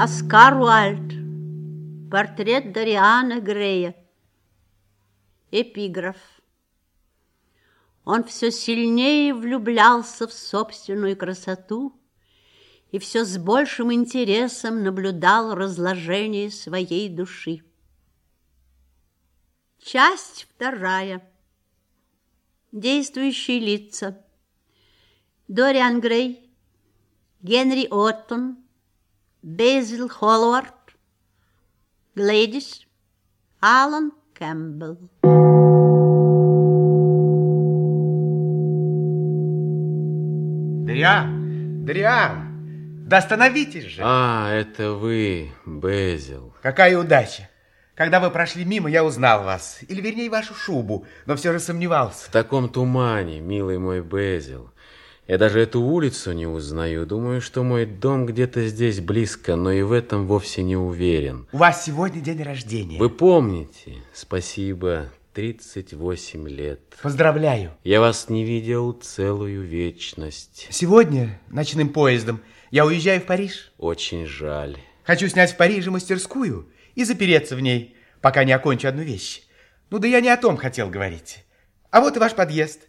Оскар Уальд. Портрет Дариана Грея. Эпиграф. Он все сильнее влюблялся в собственную красоту и все с большим интересом наблюдал разложение своей души. Часть вторая. Действующие лица. Дориан Грей, Генри Оттон, Безил Холлард, Глэдис, Алан Кэмпбелл. Дриан, Дриан, да остановитесь же. А, это вы, Безил. Какая удача. Когда вы прошли мимо, я узнал вас. Или, вернее, вашу шубу, но все же сомневался. В таком тумане, милый мой Безил. Я даже эту улицу не узнаю. Думаю, что мой дом где-то здесь близко, но и в этом вовсе не уверен. У вас сегодня день рождения. Вы помните? Спасибо. 38 лет. Поздравляю. Я вас не видел целую вечность. Сегодня ночным поездом я уезжаю в Париж. Очень жаль. Хочу снять в Париже мастерскую и запереться в ней, пока не окончу одну вещь. Ну да я не о том хотел говорить. А вот и ваш подъезд.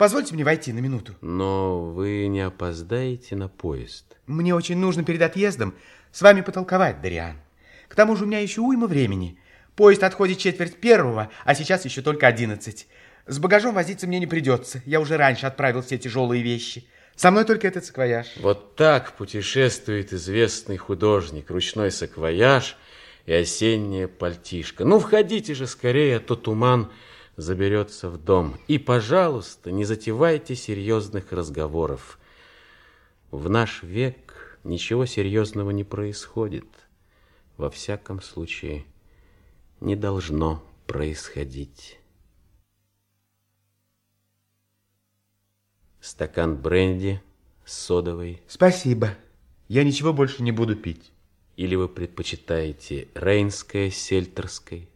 Позвольте мне войти на минуту. Но вы не опоздаете на поезд. Мне очень нужно перед отъездом с вами потолковать, Дариан. К тому же у меня еще уйма времени. Поезд отходит четверть первого, а сейчас еще только одиннадцать. С багажом возиться мне не придется. Я уже раньше отправил все тяжелые вещи. Со мной только этот саквояж. Вот так путешествует известный художник. Ручной саквояж и осенняя пальтишка. Ну, входите же скорее, а то туман заберется в дом. И, пожалуйста, не затевайте серьезных разговоров. В наш век ничего серьезного не происходит. Во всяком случае, не должно происходить. Стакан бренди с содовой. Спасибо. Я ничего больше не буду пить. Или вы предпочитаете рейнское сельтерской?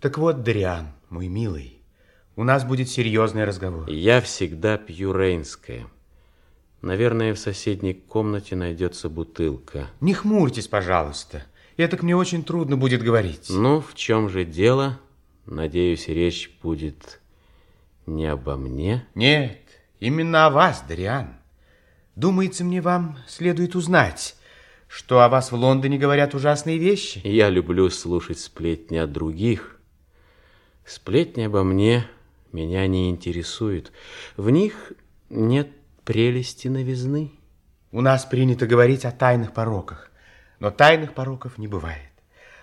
Так вот, Дариан, мой милый, у нас будет серьезный разговор. Я всегда пью рейнское. Наверное, в соседней комнате найдется бутылка. Не хмурьтесь, пожалуйста. Это к мне очень трудно будет говорить. Ну, в чем же дело? Надеюсь, речь будет не обо мне? Нет, именно о вас, Дариан. Думается, мне вам следует узнать, что о вас в Лондоне говорят ужасные вещи. Я люблю слушать сплетни о других. Сплетни обо мне меня не интересуют. В них нет прелести новизны. У нас принято говорить о тайных пороках, но тайных пороков не бывает.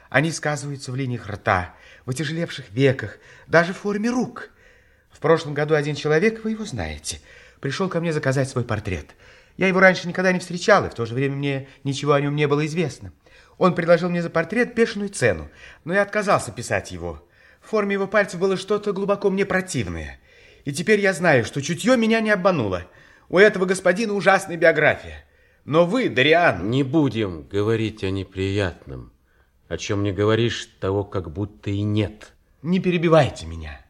Они сказываются в линиях рта, в отяжелевших веках, даже в форме рук. В прошлом году один человек, вы его знаете, пришел ко мне заказать свой портрет. Я его раньше никогда не встречал, и в то же время мне ничего о нем не было известно. Он предложил мне за портрет бешеную цену, но я отказался писать его. В форме его пальцев было что-то глубоко мне противное. И теперь я знаю, что чутье меня не обмануло. У этого господина ужасная биография. Но вы, Дариан... Не будем говорить о неприятном. О чем не говоришь, того как будто и нет. Не перебивайте меня.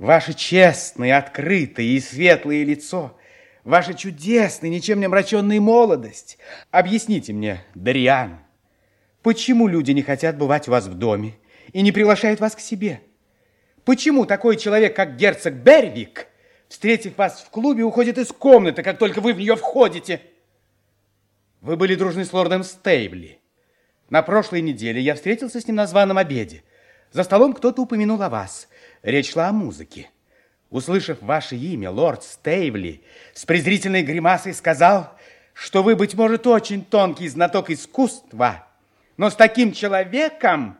Ваше честное, открытое и светлое лицо, ваша чудесная, ничем не омраченная молодость. Объясните мне, Дариан, почему люди не хотят бывать у вас в доме и не приглашают вас к себе? Почему такой человек, как герцог Бервик, встретив вас в клубе, уходит из комнаты, как только вы в нее входите? Вы были дружны с лордом Стейбли. На прошлой неделе я встретился с ним на званом обеде. За столом кто-то упомянул о вас. Речь шла о музыке. Услышав ваше имя, лорд Стейвли с презрительной гримасой сказал, что вы, быть может, очень тонкий знаток искусства, но с таким человеком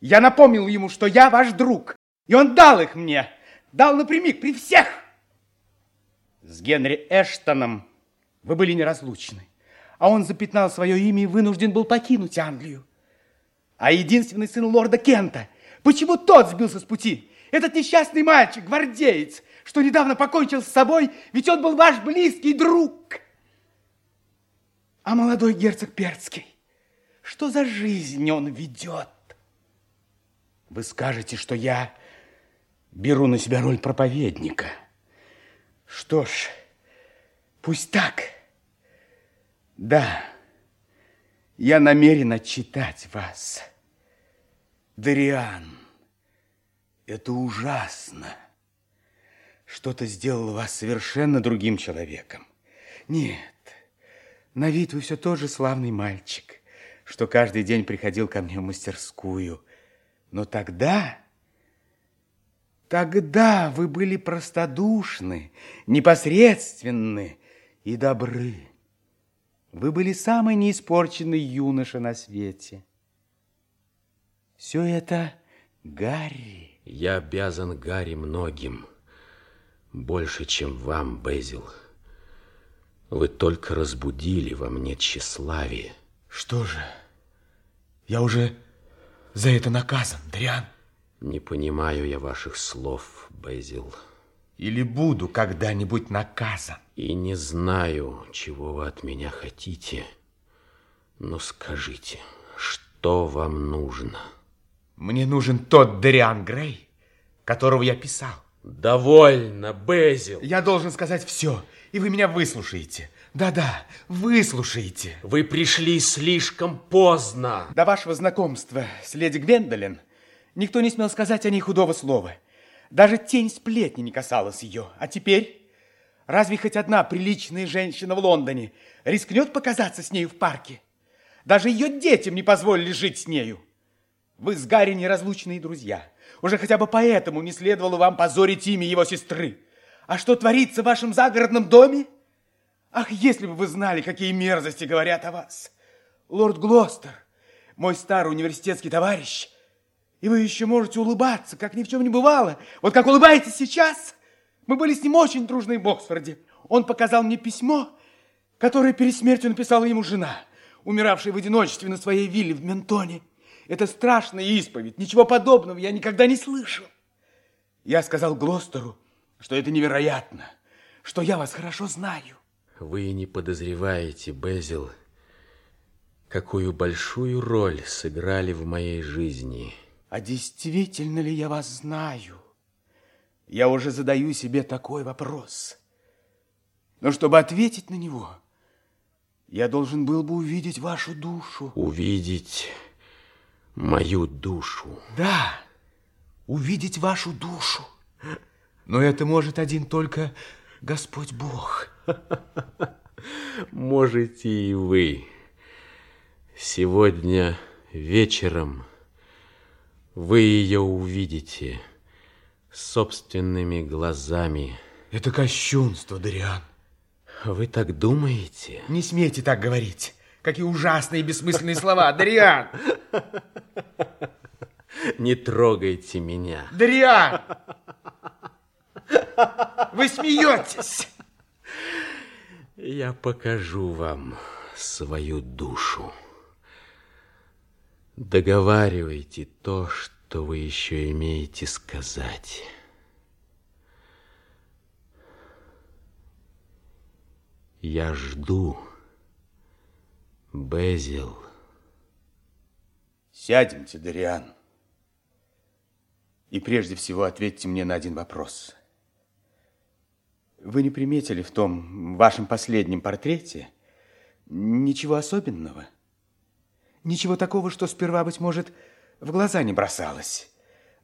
я напомнил ему, что я ваш друг, и он дал их мне, дал напрямик при всех. С Генри Эштоном вы были неразлучны, а он запятнал свое имя и вынужден был покинуть Англию. А единственный сын лорда Кента, почему тот сбился с пути? Этот несчастный мальчик, гвардеец, что недавно покончил с собой, ведь он был ваш близкий друг. А молодой герцог Перцкий, что за жизнь он ведет? Вы скажете, что я беру на себя роль проповедника. Что ж, пусть так. Да, Я намерен отчитать вас. Дариан, это ужасно. Что-то сделало вас совершенно другим человеком. Нет, на вид вы все тот же славный мальчик, что каждый день приходил ко мне в мастерскую. Но тогда... Тогда вы были простодушны, непосредственны и добры. Вы были самый неиспорченный юноша на свете. Все это Гарри. Я обязан Гарри многим. Больше, чем вам, Безил. Вы только разбудили во мне тщеславие. Что же, я уже за это наказан, Дриан? Не понимаю я ваших слов, Безил. Или буду когда-нибудь наказан? И не знаю, чего вы от меня хотите. Но скажите, что вам нужно? Мне нужен тот Дариан Грей, которого я писал. Довольно, Безил. Я должен сказать все, и вы меня выслушаете. Да-да, выслушаете. Вы пришли слишком поздно. До вашего знакомства с леди Гвендолин никто не смел сказать о ней худого слова. Даже тень сплетни не касалась ее. А теперь... Разве хоть одна приличная женщина в Лондоне рискнет показаться с нею в парке? Даже ее детям не позволили жить с нею. Вы с Гарри неразлучные друзья. Уже хотя бы поэтому не следовало вам позорить имя его сестры. А что творится в вашем загородном доме? Ах, если бы вы знали, какие мерзости говорят о вас. Лорд Глостер, мой старый университетский товарищ, и вы еще можете улыбаться, как ни в чем не бывало. Вот как улыбаетесь сейчас. Мы были с ним очень дружны в Оксфорде. Он показал мне письмо, которое перед смертью написала ему жена, умиравшая в одиночестве на своей вилле в Ментоне. Это страшная исповедь. Ничего подобного я никогда не слышал. Я сказал Глостеру, что это невероятно, что я вас хорошо знаю. Вы не подозреваете, Безил, какую большую роль сыграли в моей жизни – а действительно ли я вас знаю? Я уже задаю себе такой вопрос. Но чтобы ответить на него, я должен был бы увидеть вашу душу. Увидеть мою душу? Да, увидеть вашу душу. Но это может один только Господь Бог. Можете и вы. Сегодня вечером вы ее увидите собственными глазами. Это кощунство, Дариан. Вы так думаете? Не смейте так говорить. Какие ужасные и бессмысленные слова, Дариан! Не трогайте меня. Дариан! Вы смеетесь! Я покажу вам свою душу. Договаривайте то, что вы еще имеете сказать. Я жду, Безил. Сядемте, Дариан. И прежде всего ответьте мне на один вопрос. Вы не приметили в том вашем последнем портрете ничего особенного? — Ничего такого, что сперва, быть может, в глаза не бросалось,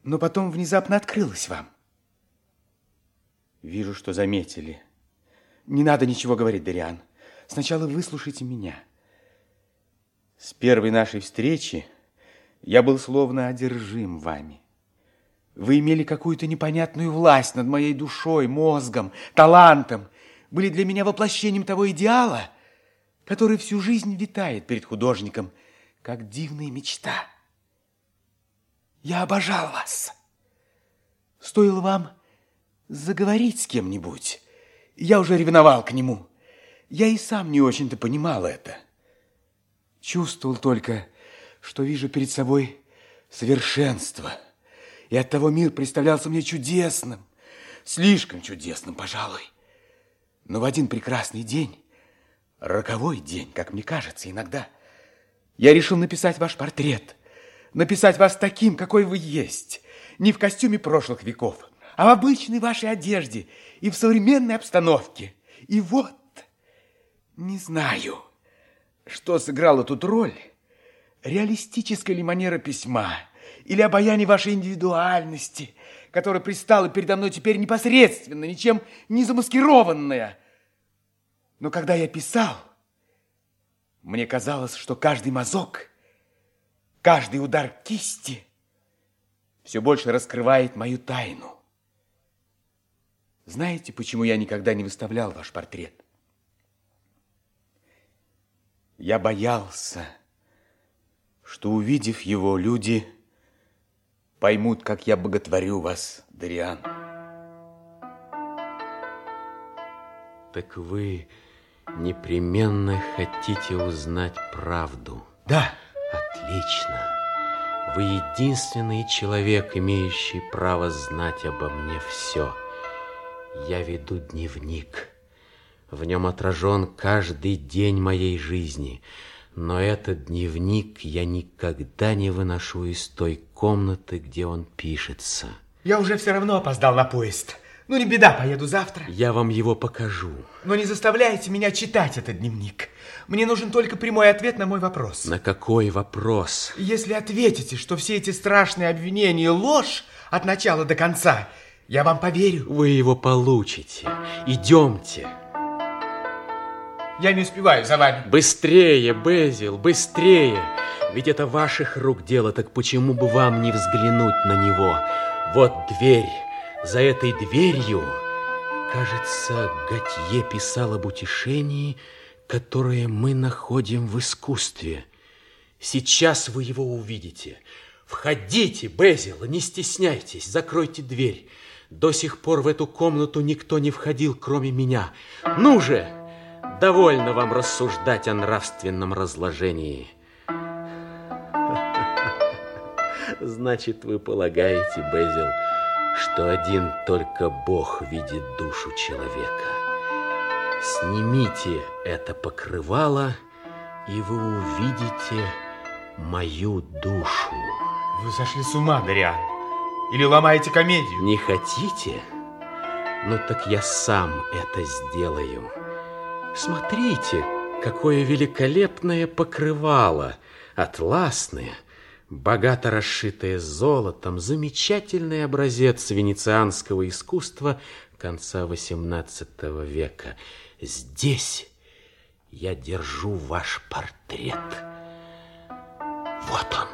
но потом внезапно открылось вам. Вижу, что заметили. Не надо ничего говорить, Дариан. Сначала выслушайте меня. С первой нашей встречи я был словно одержим вами. Вы имели какую-то непонятную власть над моей душой, мозгом, талантом. Были для меня воплощением того идеала, который всю жизнь витает перед художником – как дивная мечта. Я обожал вас. Стоило вам заговорить с кем-нибудь, я уже ревновал к нему. Я и сам не очень-то понимал это. Чувствовал только, что вижу перед собой совершенство. И оттого мир представлялся мне чудесным, слишком чудесным, пожалуй. Но в один прекрасный день, роковой день, как мне кажется иногда, я решил написать ваш портрет, написать вас таким, какой вы есть, не в костюме прошлых веков, а в обычной вашей одежде и в современной обстановке. И вот, не знаю, что сыграла тут роль? Реалистическая ли манера письма? Или обаяние вашей индивидуальности, которая пристала передо мной теперь непосредственно, ничем не замаскированная? Но когда я писал, мне казалось, что каждый мазок, каждый удар кисти все больше раскрывает мою тайну. Знаете, почему я никогда не выставлял ваш портрет? Я боялся, что, увидев его, люди поймут, как я боготворю вас, Дариан. Так вы непременно хотите узнать правду? Да. Отлично. Вы единственный человек, имеющий право знать обо мне все. Я веду дневник. В нем отражен каждый день моей жизни. Но этот дневник я никогда не выношу из той комнаты, где он пишется. Я уже все равно опоздал на поезд. Ну, не беда, поеду завтра. Я вам его покажу. Но не заставляйте меня читать этот дневник. Мне нужен только прямой ответ на мой вопрос. На какой вопрос? Если ответите, что все эти страшные обвинения ложь от начала до конца, я вам поверю. Вы его получите. Идемте. Я не успеваю за вами. Быстрее, Безил, быстрее. Ведь это ваших рук дело, так почему бы вам не взглянуть на него? Вот дверь. За этой дверью, кажется, Готье писал об утешении, которое мы находим в искусстве. Сейчас вы его увидите. Входите, Безил, не стесняйтесь, закройте дверь. До сих пор в эту комнату никто не входил, кроме меня. Ну же, довольно вам рассуждать о нравственном разложении. Значит, вы полагаете, Безил, что один только Бог видит душу человека. Снимите это покрывало, и вы увидите мою душу. Вы сошли с ума, Дариан. Или ломаете комедию? Не хотите? Ну так я сам это сделаю. Смотрите, какое великолепное покрывало, атласное, богато расшитое золотом, замечательный образец венецианского искусства конца XVIII века. Здесь я держу ваш портрет. Вот он.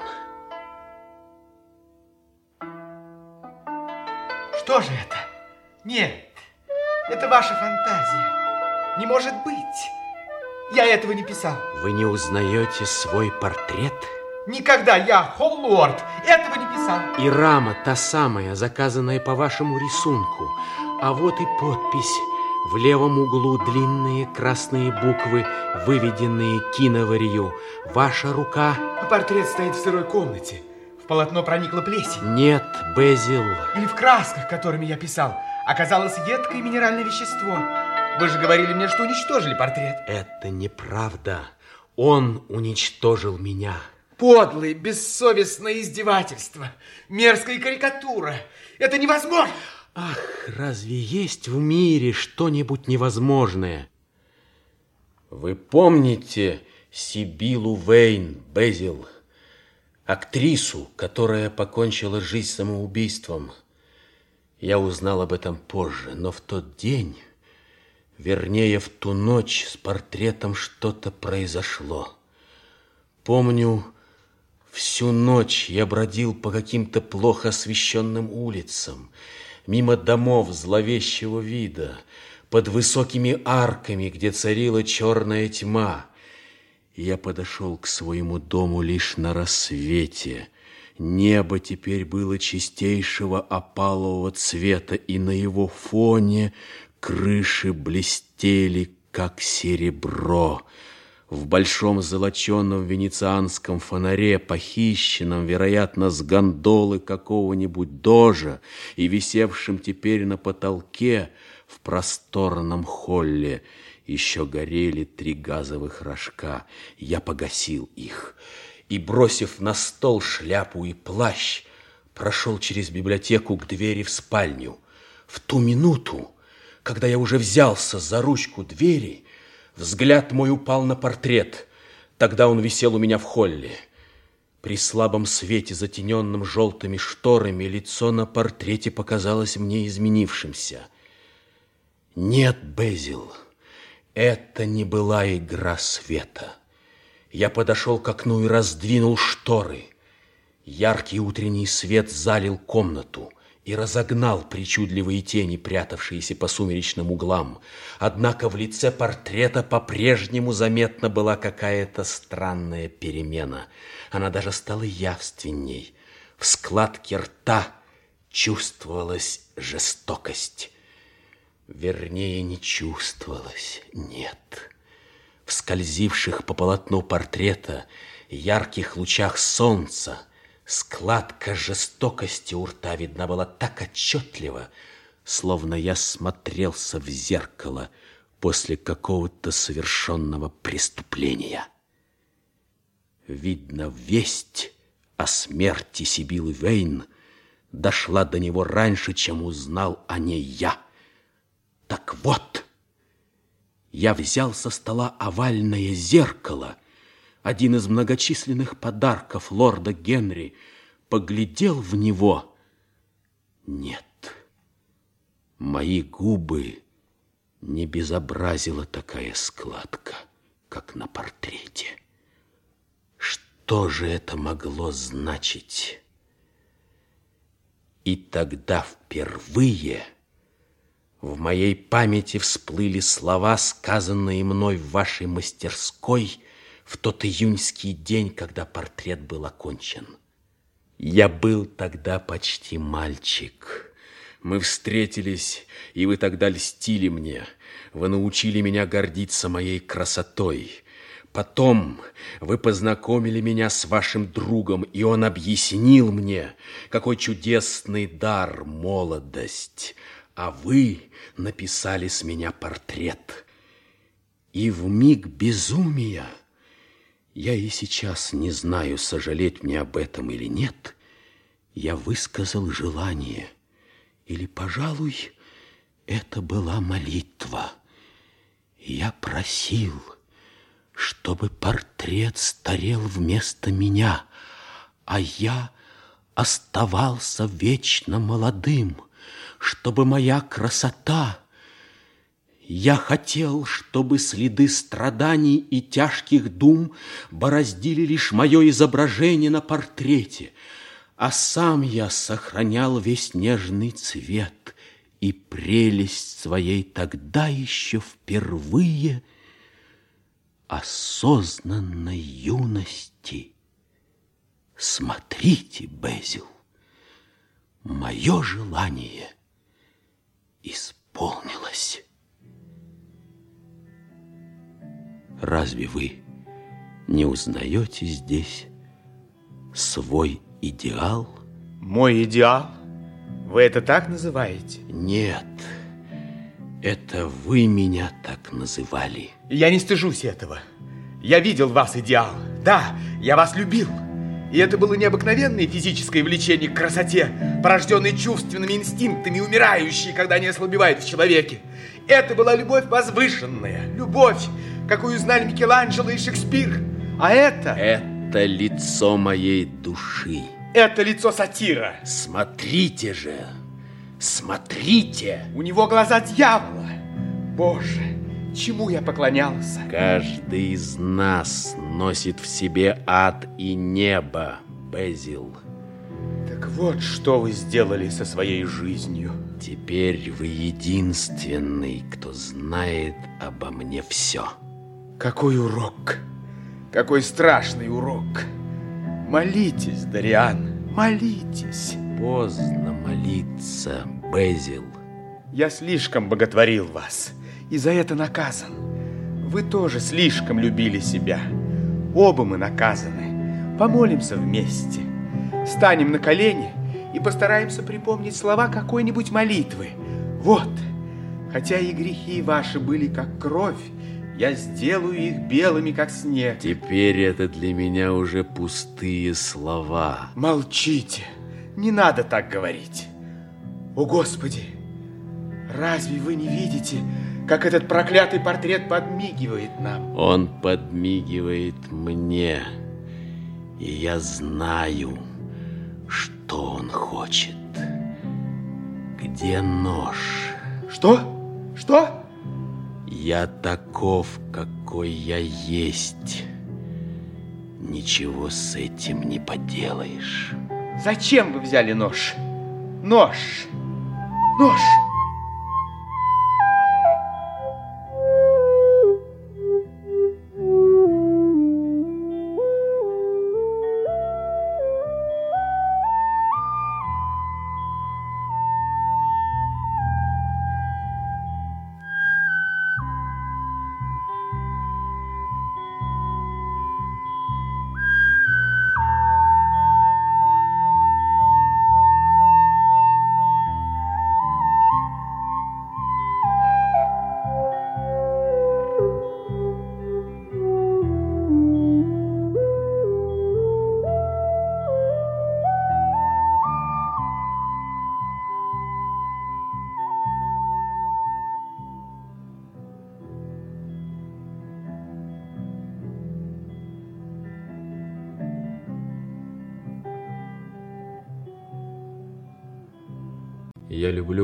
Что же это? Нет, это ваша фантазия. Не может быть. Я этого не писал. Вы не узнаете свой портрет? Никогда я, Холлорд, этого не писал. И рама та самая, заказанная по вашему рисунку. А вот и подпись. В левом углу длинные красные буквы, выведенные киноварью. Ваша рука... Портрет стоит в сырой комнате. В полотно проникла плесень. Нет, Безил. Или в красках, которыми я писал, оказалось едкое минеральное вещество. Вы же говорили мне, что уничтожили портрет. Это неправда. Он уничтожил меня. Подлое, бессовестное издевательство. Мерзкая карикатура. Это невозможно. Ах, разве есть в мире что-нибудь невозможное? Вы помните Сибилу Вейн, Безил, актрису, которая покончила жизнь самоубийством? Я узнал об этом позже, но в тот день, вернее, в ту ночь с портретом что-то произошло. Помню, Всю ночь я бродил по каким-то плохо освещенным улицам, мимо домов зловещего вида, под высокими арками, где царила черная тьма. Я подошел к своему дому лишь на рассвете. Небо теперь было чистейшего опалового цвета, и на его фоне крыши блестели, как серебро — в большом золоченном венецианском фонаре, похищенном, вероятно, с гондолы какого-нибудь дожа и висевшем теперь на потолке в просторном холле, еще горели три газовых рожка. Я погасил их и, бросив на стол шляпу и плащ, прошел через библиотеку к двери в спальню. В ту минуту, когда я уже взялся за ручку двери, Взгляд мой упал на портрет. Тогда он висел у меня в холле. При слабом свете, затененном желтыми шторами, лицо на портрете показалось мне изменившимся. Нет, Безил, это не была игра света. Я подошел к окну и раздвинул шторы. Яркий утренний свет залил комнату и разогнал причудливые тени, прятавшиеся по сумеречным углам. Однако в лице портрета по-прежнему заметна была какая-то странная перемена. Она даже стала явственней. В складке рта чувствовалась жестокость. Вернее, не чувствовалась, нет. В скользивших по полотну портрета ярких лучах солнца Складка жестокости у рта видна была так отчетливо, словно я смотрелся в зеркало после какого-то совершенного преступления. Видно, весть о смерти Сибилы Вейн дошла до него раньше, чем узнал о ней я. Так вот, я взял со стола овальное зеркало — один из многочисленных подарков лорда Генри, поглядел в него. Нет, мои губы не безобразила такая складка, как на портрете. Что же это могло значить? И тогда впервые в моей памяти всплыли слова, сказанные мной в вашей мастерской в тот июньский день, когда портрет был окончен. Я был тогда почти мальчик. Мы встретились, и вы тогда льстили мне. Вы научили меня гордиться моей красотой. Потом вы познакомили меня с вашим другом, и он объяснил мне, какой чудесный дар молодость. А вы написали с меня портрет. И в миг безумия я и сейчас не знаю, сожалеть мне об этом или нет. Я высказал желание. Или, пожалуй, это была молитва. Я просил, чтобы портрет старел вместо меня, а я оставался вечно молодым, чтобы моя красота я хотел, чтобы следы страданий и тяжких дум бороздили лишь мое изображение на портрете, а сам я сохранял весь нежный цвет и прелесть своей тогда еще впервые осознанной юности. Смотрите, Безил, мое желание исполнилось. Разве вы не узнаете здесь свой идеал? Мой идеал? Вы это так называете? Нет, это вы меня так называли. Я не стыжусь этого. Я видел вас идеал. Да, я вас любил. И это было необыкновенное физическое влечение к красоте, порожденное чувственными инстинктами, умирающей, когда они ослабевают в человеке. Это была любовь возвышенная, любовь, какую знали Микеланджело и Шекспир. А это... Это лицо моей души. Это лицо сатира. Смотрите же, смотрите. У него глаза дьявола. Боже, чему я поклонялся? Каждый из нас носит в себе ад и небо, Безил. Так вот, что вы сделали со своей жизнью. Теперь вы единственный, кто знает обо мне все. Какой урок! Какой страшный урок! Молитесь, Дариан, молитесь. Поздно молиться, Безил. Я слишком боготворил вас, и за это наказан. Вы тоже слишком любили себя. Оба мы наказаны. Помолимся вместе. Станем на колени и постараемся припомнить слова какой-нибудь молитвы. Вот, хотя и грехи ваши были как кровь, я сделаю их белыми, как снег. Теперь это для меня уже пустые слова. Молчите. Не надо так говорить. О, Господи, разве вы не видите, как этот проклятый портрет подмигивает нам. Он подмигивает мне, и я знаю, что он хочет. Где нож? Что? Что? Я таков, какой я есть. Ничего с этим не поделаешь. Зачем вы взяли нож? Нож! Нож!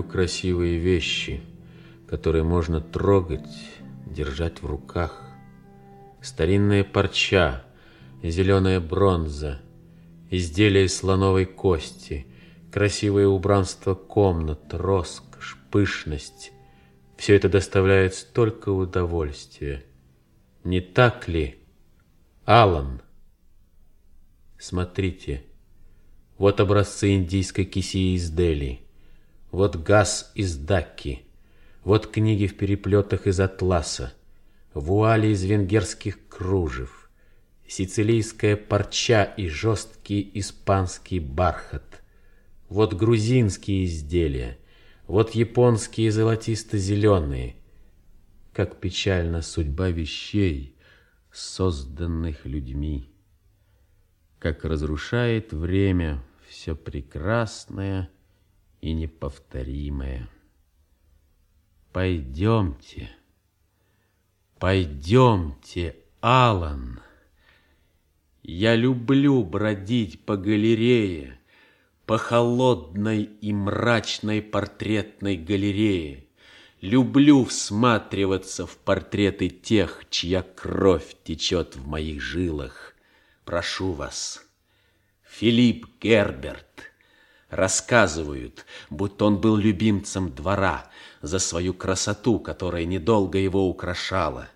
Красивые вещи, которые можно трогать, держать в руках. Старинная парча, зеленая бронза, изделия из слоновой кости, красивое убранство комнат, роскошь, пышность. Все это доставляет столько удовольствия. Не так ли, Алан? Смотрите, вот образцы индийской кисии из Дели. Вот газ из Дакки, вот книги в переплетах из атласа, вуали из венгерских кружев, сицилийская парча и жесткий испанский бархат, вот грузинские изделия, вот японские золотисто-зеленые. Как печальна судьба вещей, созданных людьми. Как разрушает время все прекрасное — и неповторимое. Пойдемте, пойдемте, Алан. Я люблю бродить по галерее, по холодной и мрачной портретной галерее. Люблю всматриваться в портреты тех, чья кровь течет в моих жилах. Прошу вас, Филипп Герберт, Рассказывают, будто он был любимцем двора за свою красоту, которая недолго его украшала.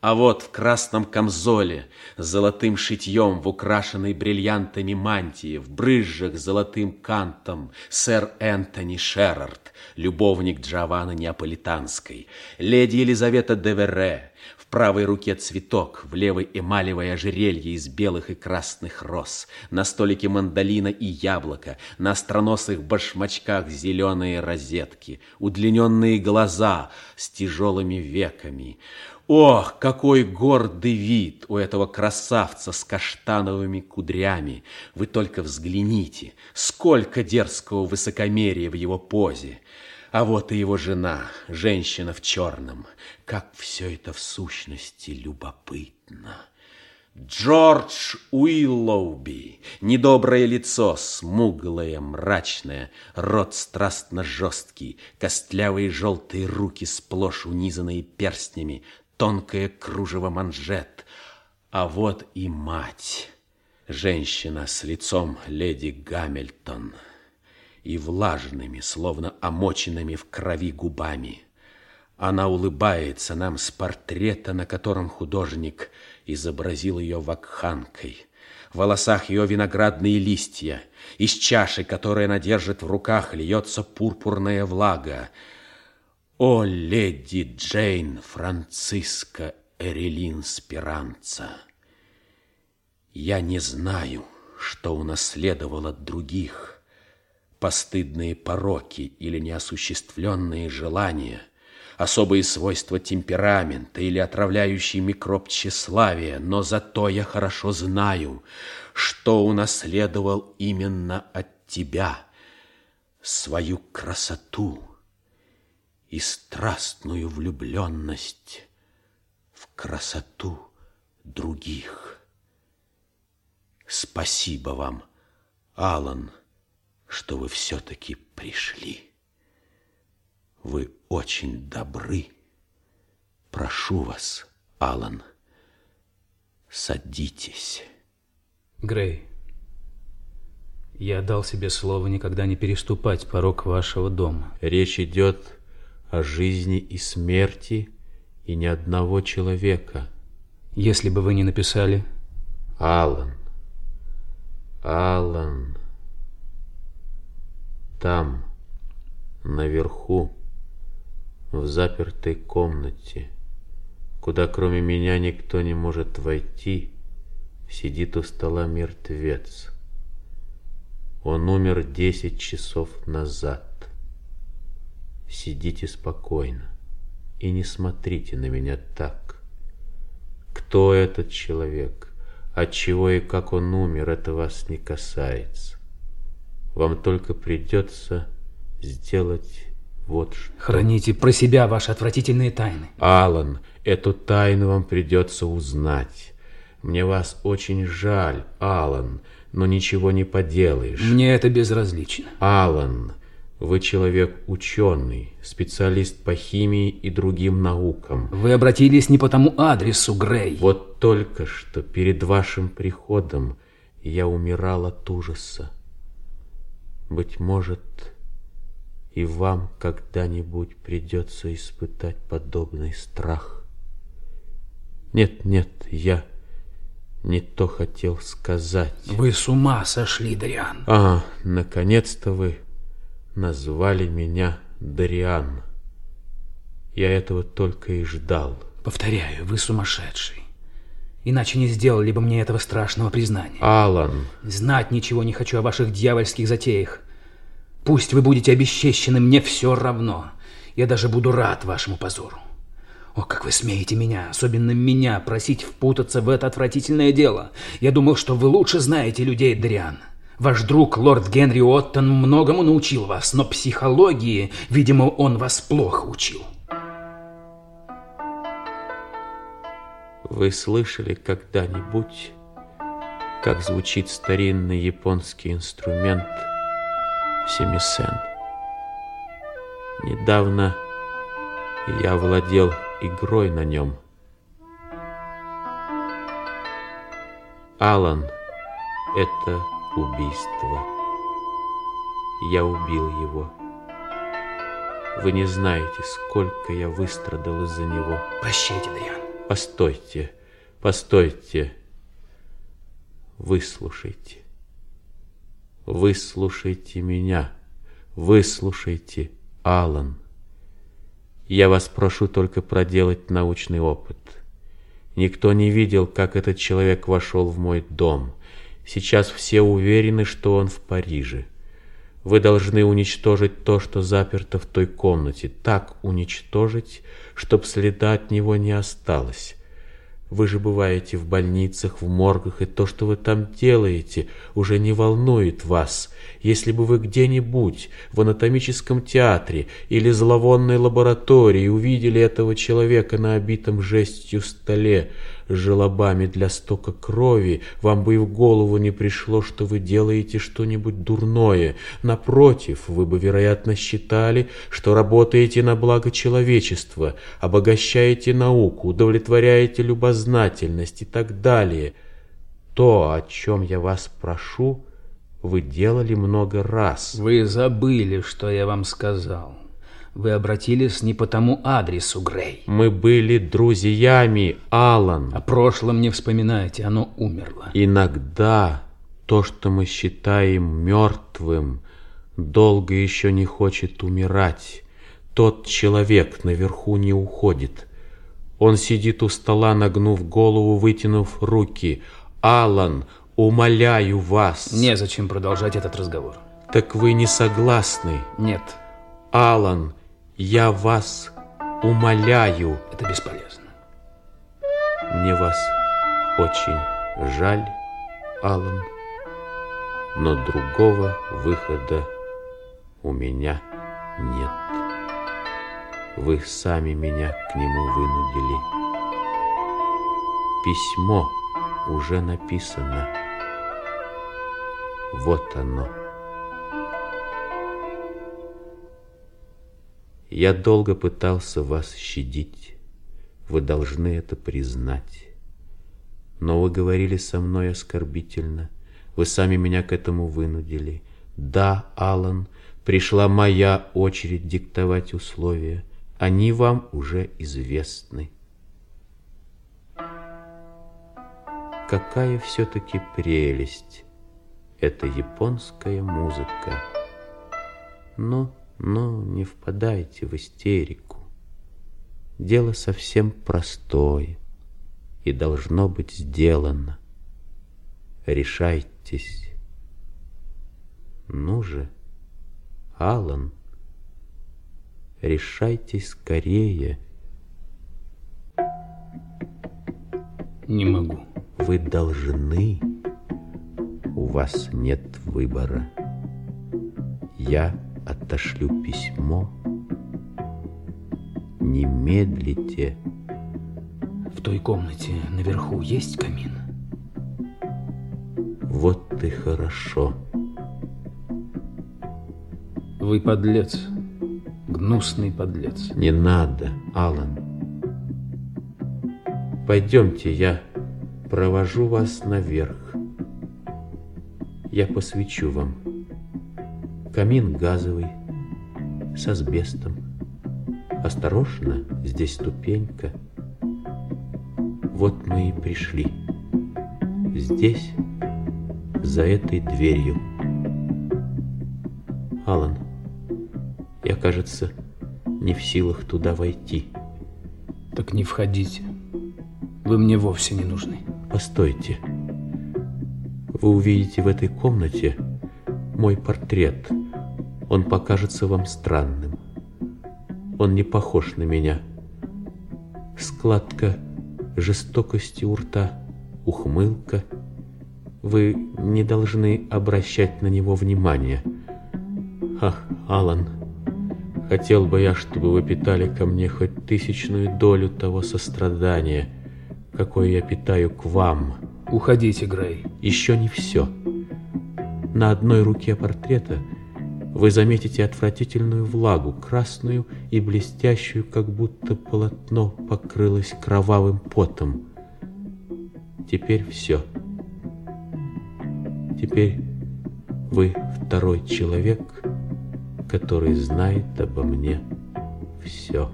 А вот в красном камзоле, с золотым шитьем в украшенной бриллиантами мантии, в брызжах с золотым кантом, сэр Энтони Шерард, любовник Джованны Неаполитанской, леди Елизавета де Верре, правой руке цветок, в левой эмалевое ожерелье из белых и красных роз, на столике мандолина и яблоко, на остроносых башмачках зеленые розетки, удлиненные глаза с тяжелыми веками. Ох, какой гордый вид у этого красавца с каштановыми кудрями! Вы только взгляните, сколько дерзкого высокомерия в его позе! А вот и его жена, женщина в черном. Как все это в сущности любопытно. Джордж Уиллоуби, недоброе лицо, смуглое, мрачное, рот страстно жесткий, костлявые желтые руки, сплошь унизанные перстнями, тонкое кружево манжет. А вот и мать, женщина с лицом леди Гамильтон и влажными, словно омоченными в крови губами. Она улыбается нам с портрета, на котором художник изобразил ее вакханкой. В волосах ее виноградные листья, из чаши, которую она держит в руках, льется пурпурная влага. О, леди Джейн Франциска Эрелин Спиранца! Я не знаю, что унаследовал от других, постыдные пороки или неосуществленные желания, особые свойства темперамента или отравляющий микроб тщеславия, но зато я хорошо знаю, что унаследовал именно от тебя свою красоту. и страстную влюбленность в красоту других. Спасибо вам, Алан, что вы все-таки пришли. Вы очень добры. Прошу вас, Алан, садитесь. Грей, я дал себе слово никогда не переступать порог вашего дома. Речь идет о жизни и смерти и ни одного человека. Если бы вы не написали... Алан, Алан, там, наверху, в запертой комнате, куда кроме меня никто не может войти, сидит у стола мертвец. Он умер десять часов назад. Сидите спокойно и не смотрите на меня так. Кто этот человек? От чего и как он умер, это вас не касается. Вам только придется сделать вот что. Храните про себя ваши отвратительные тайны. Алан, эту тайну вам придется узнать. Мне вас очень жаль, Алан, но ничего не поделаешь. Мне это безразлично. Алан, вы человек ученый, специалист по химии и другим наукам. Вы обратились не по тому адресу, Грей. Вот только что перед вашим приходом я умирал от ужаса. Быть может, и вам когда-нибудь придется испытать подобный страх. Нет, нет, я не то хотел сказать. Вы с ума сошли, Дариан. А, наконец-то вы назвали меня Дариан. Я этого только и ждал. Повторяю, вы сумасшедший. Иначе не сделали бы мне этого страшного признания. Алан. Знать ничего не хочу о ваших дьявольских затеях. Пусть вы будете обесчещены, мне все равно. Я даже буду рад вашему позору. О, как вы смеете меня, особенно меня, просить впутаться в это отвратительное дело. Я думал, что вы лучше знаете людей, Дриан. Ваш друг, лорд Генри Оттон, многому научил вас, но психологии, видимо, он вас плохо учил. Вы слышали когда-нибудь, как звучит старинный японский инструмент семисен? Недавно я владел игрой на нем. Алан, это убийство. Я убил его. Вы не знаете, сколько я выстрадал из-за него. Прощайте, Дриан. Постойте, постойте. Выслушайте. Выслушайте меня. Выслушайте, Алан. Я вас прошу только проделать научный опыт. Никто не видел, как этот человек вошел в мой дом. Сейчас все уверены, что он в Париже. Вы должны уничтожить то, что заперто в той комнате, так уничтожить, чтоб следа от него не осталось. Вы же бываете в больницах, в моргах, и то, что вы там делаете, уже не волнует вас. Если бы вы где-нибудь в анатомическом театре или зловонной лаборатории увидели этого человека на обитом жестью столе, желобами для стока крови, вам бы и в голову не пришло, что вы делаете что-нибудь дурное. Напротив, вы бы, вероятно, считали, что работаете на благо человечества, обогащаете науку, удовлетворяете любознательность и так далее. То, о чем я вас прошу, вы делали много раз. Вы забыли, что я вам сказал. Вы обратились не по тому адресу, Грей. Мы были друзьями, Алан. О прошлом не вспоминайте, оно умерло. Иногда то, что мы считаем мертвым, долго еще не хочет умирать. Тот человек наверху не уходит. Он сидит у стола, нагнув голову, вытянув руки. Алан, умоляю вас. Незачем продолжать этот разговор. Так вы не согласны? Нет. Алан, я вас умоляю. Это бесполезно. Мне вас очень жаль, Алан, но другого выхода у меня нет. Вы сами меня к нему вынудили. Письмо уже написано. Вот оно. Я долго пытался вас щадить. Вы должны это признать. Но вы говорили со мной оскорбительно. Вы сами меня к этому вынудили. Да, Алан, пришла моя очередь диктовать условия. Они вам уже известны. Какая все-таки прелесть эта японская музыка. Но, но не впадайте в истерику. Дело совсем простое и должно быть сделано. Решайтесь. Ну же, Алан, решайтесь скорее. Не могу. Вы должны. У вас нет выбора. Я отошлю письмо. Не медлите. В той комнате наверху есть камин? Вот ты хорошо. Вы подлец. Гнусный подлец. Не надо, Алан. Пойдемте, я провожу вас наверх. Я посвечу вам. Камин газовый, с асбестом. Осторожно, здесь ступенька. Вот мы и пришли. Здесь, за этой дверью. Алан, я, кажется, не в силах туда войти. Так не входите. Вы мне вовсе не нужны. Постойте. Вы увидите в этой комнате мой портрет. Он покажется вам странным. Он не похож на меня. Складка жестокости у рта, ухмылка. Вы не должны обращать на него внимания. Ах, Алан, хотел бы я, чтобы вы питали ко мне хоть тысячную долю того сострадания, какое я питаю к вам. Уходите, Грей. Еще не все. На одной руке портрета вы заметите отвратительную влагу, красную и блестящую, как будто полотно покрылось кровавым потом. Теперь все. Теперь вы второй человек, который знает обо мне все.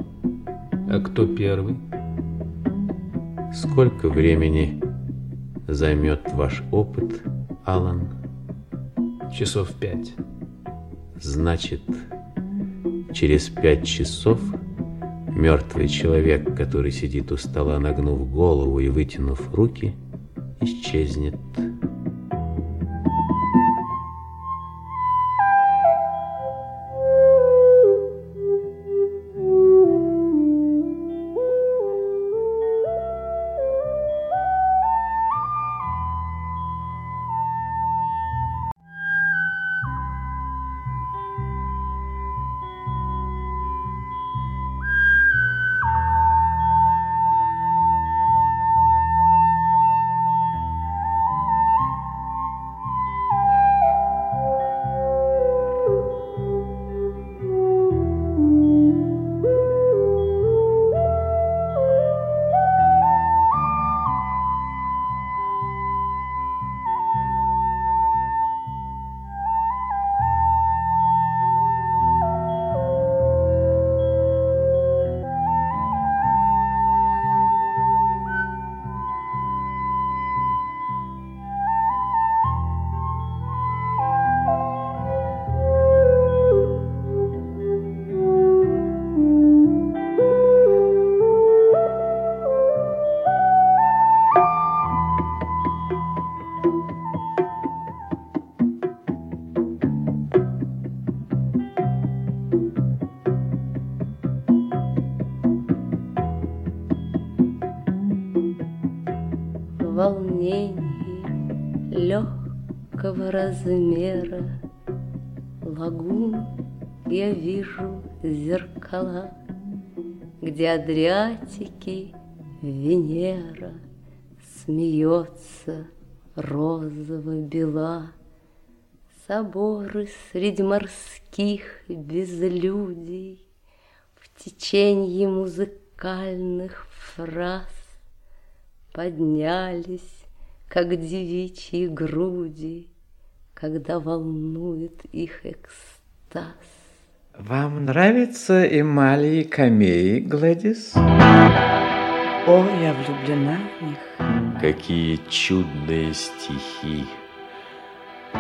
А кто первый? Сколько времени займет ваш опыт, Алан? Часов пять. Значит, через пять часов мертвый человек, который сидит у стола, нагнув голову и вытянув руки, исчезнет. Зеркала, где Адриатики Венера смеется розово-бела. Соборы среди морских безлюдей В теченье музыкальных фраз Поднялись, как девичьи груди, Когда волнует их экстаз. Вам нравятся эмали и камеи, Гладис? О, я влюблена в них. Какие чудные стихи!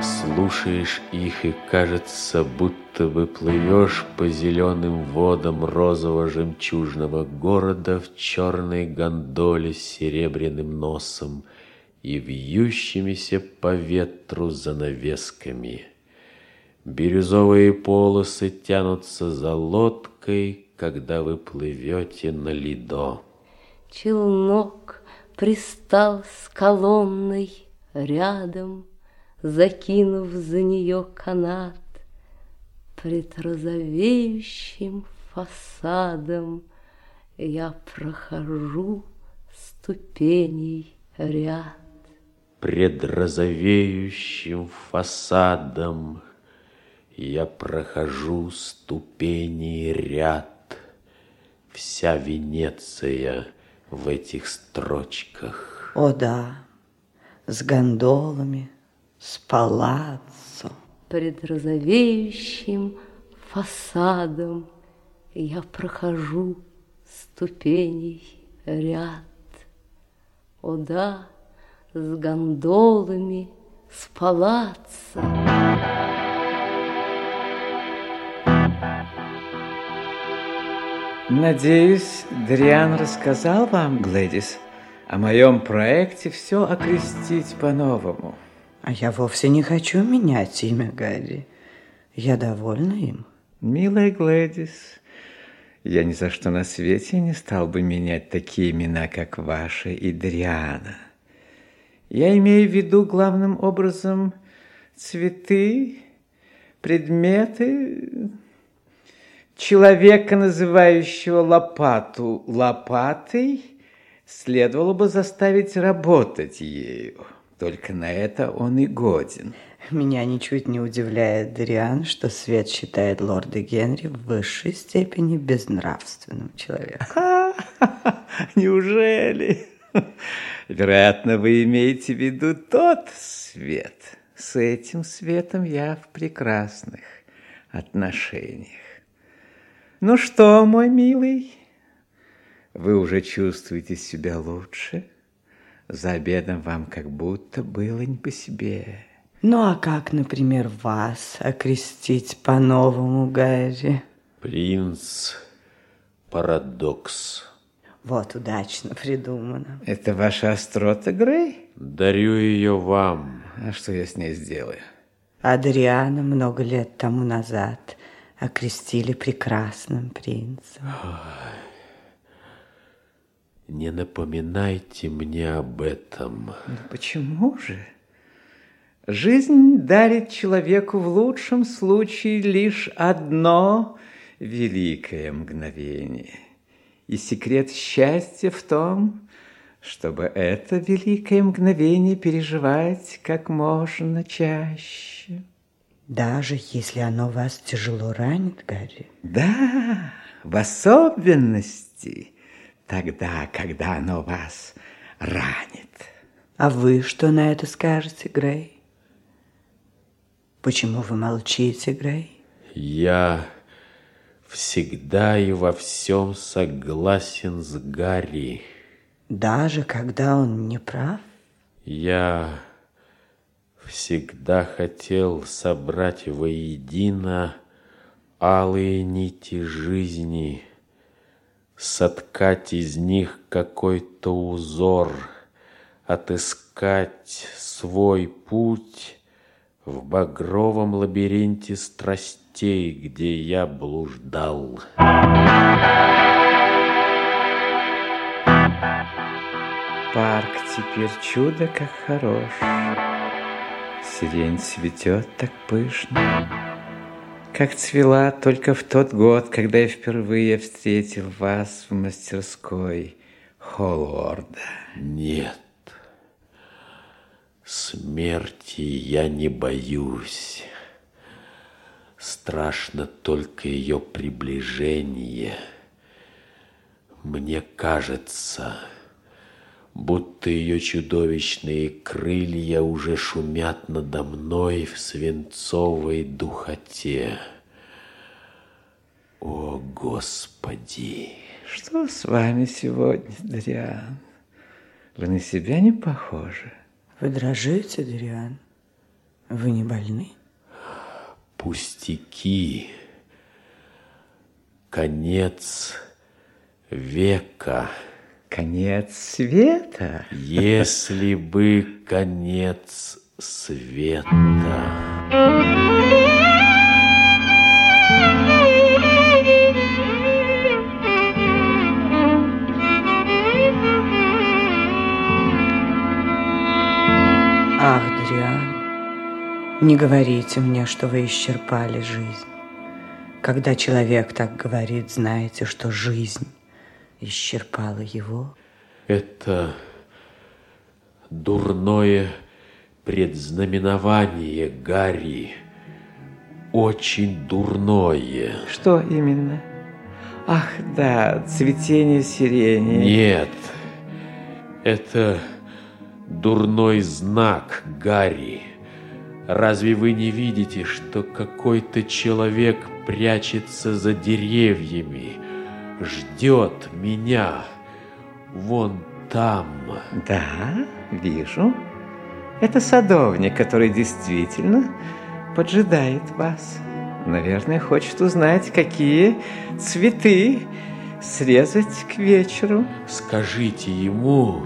Слушаешь их, и кажется, будто бы плывешь по зеленым водам розово-жемчужного города в черной гондоле с серебряным носом и вьющимися по ветру занавесками. Бирюзовые полосы тянутся за лодкой, когда вы плывете на лидо. Челнок пристал с колонной рядом, Закинув за нее канат, Пред розовеющим фасадом Я прохожу ступеней ряд. Пред розовеющим фасадом Я прохожу ступеней ряд. Вся Венеция в этих строчках. О да, с гондолами, с палаццо. Пред розовеющим фасадом Я прохожу ступеней ряд. О да, с гондолами, с палаццо. Надеюсь, Дриан рассказал вам, Глэдис, о моем проекте все окрестить по-новому. А я вовсе не хочу менять имя Гарри. Я довольна им. Милая Глэдис, я ни за что на свете не стал бы менять такие имена, как ваши и Дриана. Я имею в виду главным образом цветы, предметы, человека, называющего лопату лопатой, следовало бы заставить работать ею. Только на это он и годен. Меня ничуть не удивляет, Дариан, что Свет считает лорда Генри в высшей степени безнравственным человеком. Неужели? Вероятно, вы имеете в виду тот свет. С этим светом я в прекрасных отношениях. Ну что, мой милый, вы уже чувствуете себя лучше? За обедом вам как будто было не по себе. Ну а как, например, вас окрестить по-новому, Гарри? Принц Парадокс. Вот удачно придумано. Это ваша острота, Грей? Дарю ее вам. А что я с ней сделаю? Адриана много лет тому назад окрестили прекрасным принцем. Не напоминайте мне об этом. Ну почему же? Жизнь дарит человеку в лучшем случае лишь одно великое мгновение. И секрет счастья в том, чтобы это великое мгновение переживать как можно чаще. Даже если оно вас тяжело ранит, Гарри? Да, в особенности тогда, когда оно вас ранит. А вы что на это скажете, Грей? Почему вы молчите, Грей? Я всегда и во всем согласен с Гарри. Даже когда он не прав? Я всегда хотел собрать воедино алые нити жизни, соткать из них какой-то узор, отыскать свой путь в багровом лабиринте страстей, где я блуждал. Парк теперь чудо как хорош. Сирень цветет так пышно. как цвела только в тот год, когда я впервые встретил вас в мастерской Холлорда. Нет, смерти я не боюсь. Страшно только ее приближение. Мне кажется, будто ее чудовищные крылья уже шумят надо мной в свинцовой духоте. О, Господи! Что с вами сегодня, Дариан? Вы на себя не похожи. Вы дрожите, Дариан? Вы не больны? Пустяки. Конец века. Конец света? Если бы конец света. Ах, Дриан, не говорите мне, что вы исчерпали жизнь. Когда человек так говорит, знаете, что жизнь исчерпала его. Это дурное предзнаменование, Гарри. Очень дурное. Что именно? Ах, да, цветение сирени. Нет, это дурной знак, Гарри. Разве вы не видите, что какой-то человек прячется за деревьями, ждет меня вон там? Да, вижу. Это садовник, который действительно поджидает вас. Наверное, хочет узнать, какие цветы срезать к вечеру. Скажите ему,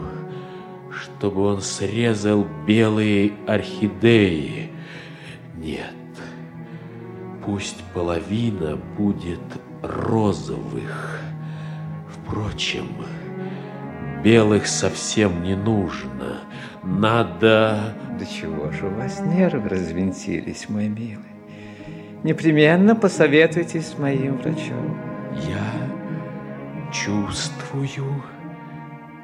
чтобы он срезал белые орхидеи. Нет, пусть половина будет розовых. Впрочем, белых совсем не нужно. Надо... Да чего же у вас нервы развинтились, мой милый? Непременно посоветуйтесь с моим врачом. Я чувствую,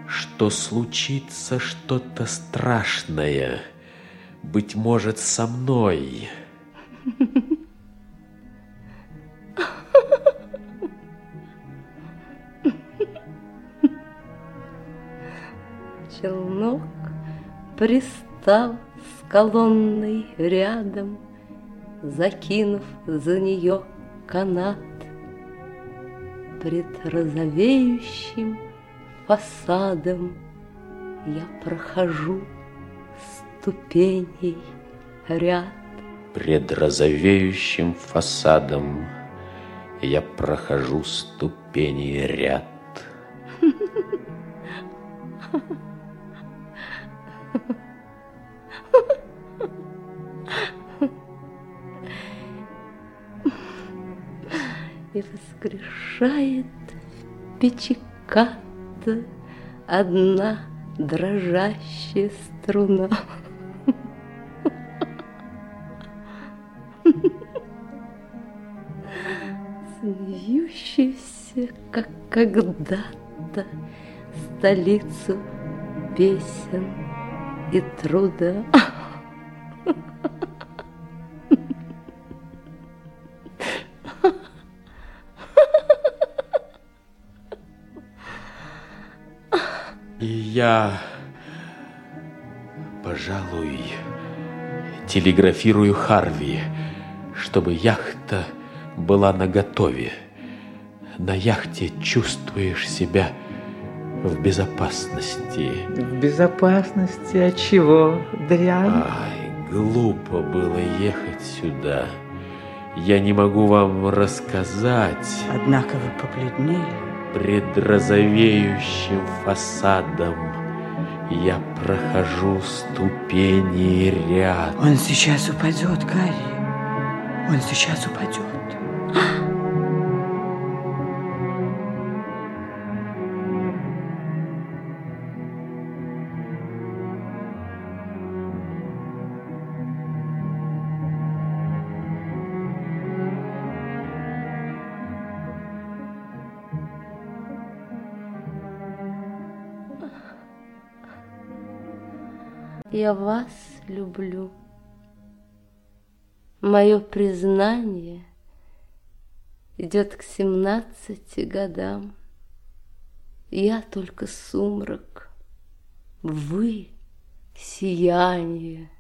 что случится что-то страшное. Быть может, со мной. Челнок пристал с колонной рядом, Закинув за нее канат. Пред розовеющим фасадом Я прохожу ступеней ряд. Пред розовеющим фасадом Я прохожу ступени ряд. И воскрешает печиката Одна дрожащая струна. Смеющийся, как когда-то, Столицу песен и труда. Я, пожалуй, телеграфирую Харви, чтобы яхта была наготове. На яхте чувствуешь себя в безопасности. В безопасности от чего, Дриан? Ай, глупо было ехать сюда. Я не могу вам рассказать. Однако вы побледнели. Пред розовеющим фасадом я прохожу ступени ряд. Он сейчас упадет, Гарри. Он сейчас упадет. Я вас люблю. Мое признание идет к семнадцати годам. Я только сумрак, вы сияние,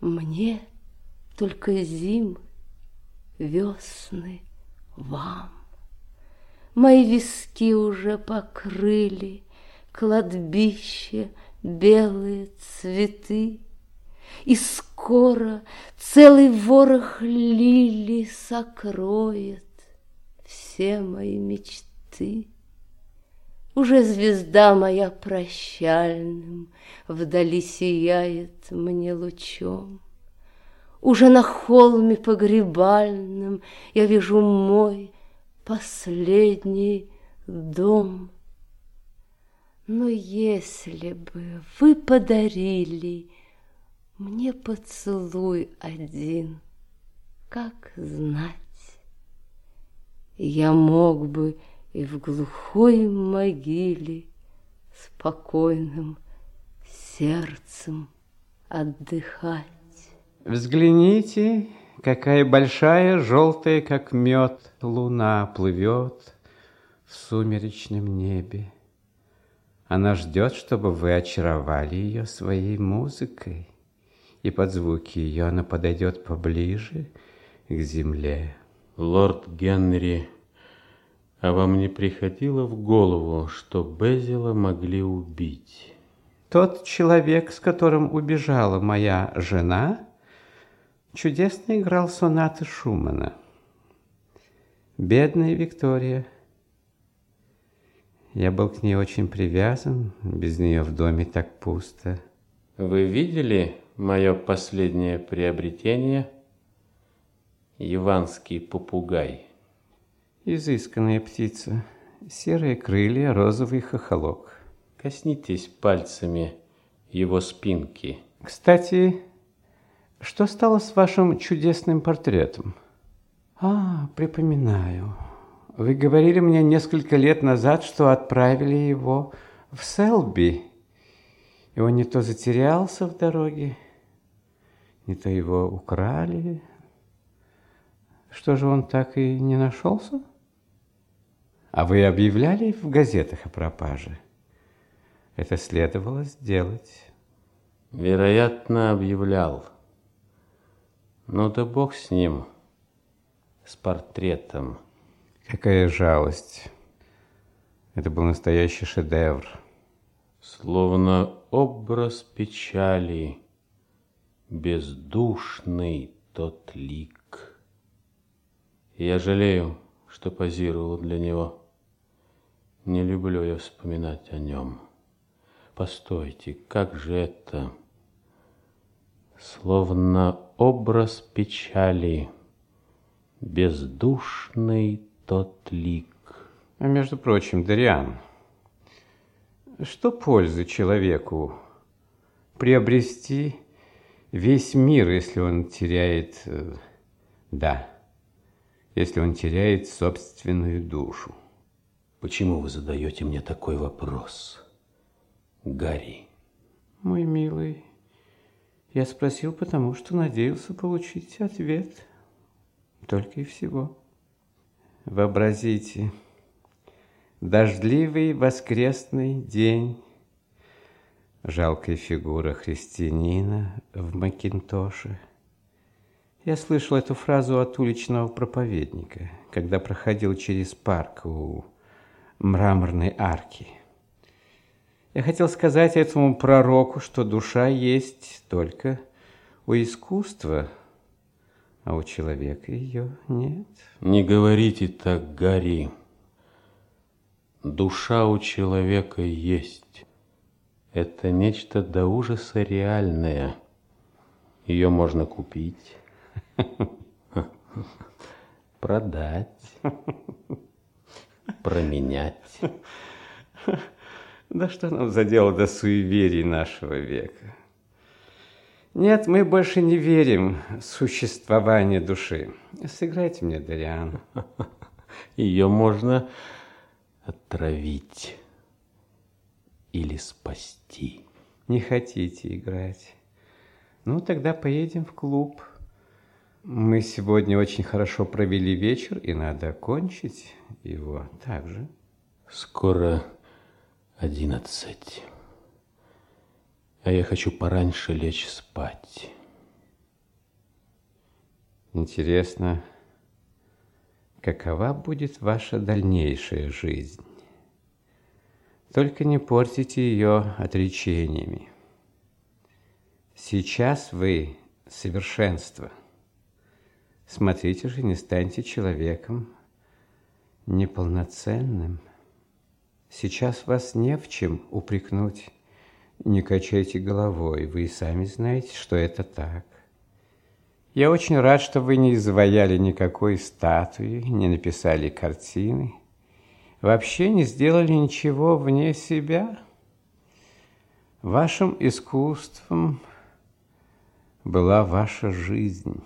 мне только зимы, весны вам. Мои виски уже покрыли кладбище белые цветы, И скоро целый ворох лили сокроет все мои мечты. Уже звезда моя прощальным Вдали сияет мне лучом. Уже на холме погребальном Я вижу мой последний дом. Но если бы вы подарили Мне поцелуй один, как знать, Я мог бы и в глухой могиле Спокойным сердцем отдыхать. Взгляните, какая большая, желтая, как мед, луна плывет в сумеречном небе. Она ждет, чтобы вы очаровали ее своей музыкой, и под звуки ее она подойдет поближе к земле. Лорд Генри а вам не приходило в голову, что Безила могли убить? Тот человек, с которым убежала моя жена, чудесно играл сонаты Шумана. Бедная Виктория. Я был к ней очень привязан, без нее в доме так пусто. Вы видели мое последнее приобретение? Иванский попугай. Изысканная птица. Серые крылья, розовый хохолок. Коснитесь пальцами его спинки. Кстати, что стало с вашим чудесным портретом? А, припоминаю. Вы говорили мне несколько лет назад, что отправили его в Селби. И он не то затерялся в дороге, не то его украли. Что же он так и не нашелся? А вы объявляли в газетах о пропаже? Это следовало сделать. Вероятно, объявлял. Ну да бог с ним, с портретом. Какая жалость. Это был настоящий шедевр. Словно образ печали, бездушный тот лик. Я жалею, что позировал для него. Не люблю я вспоминать о нем. Постойте, как же это? Словно образ печали, бездушный тот лик. А между прочим, Дариан, что пользы человеку приобрести весь мир, если он теряет, э, да, если он теряет собственную душу? Почему вы задаете мне такой вопрос, Гарри? Мой милый, я спросил, потому что надеялся получить ответ. Только и всего. Вообразите, дождливый воскресный день, жалкая фигура христианина в Макинтоше. Я слышал эту фразу от уличного проповедника, когда проходил через парк у мраморной арки. Я хотел сказать этому пророку, что душа есть только у искусства, а у человека ее нет. Не говорите так, Гарри. Душа у человека есть. Это нечто до ужаса реальное. Ее можно купить, продать променять. Да что нам за дело до суеверий нашего века? Нет, мы больше не верим в существование души. Сыграйте мне, Дариан. Ее можно отравить или спасти. Не хотите играть? Ну, тогда поедем в клуб. Мы сегодня очень хорошо провели вечер, и надо окончить его также. Скоро одиннадцать. А я хочу пораньше лечь спать. Интересно, какова будет ваша дальнейшая жизнь? Только не портите ее отречениями. Сейчас вы совершенство. Смотрите же, не станьте человеком неполноценным. Сейчас вас не в чем упрекнуть. Не качайте головой, вы и сами знаете, что это так. Я очень рад, что вы не изваяли никакой статуи, не написали картины, вообще не сделали ничего вне себя. Вашим искусством была ваша жизнь.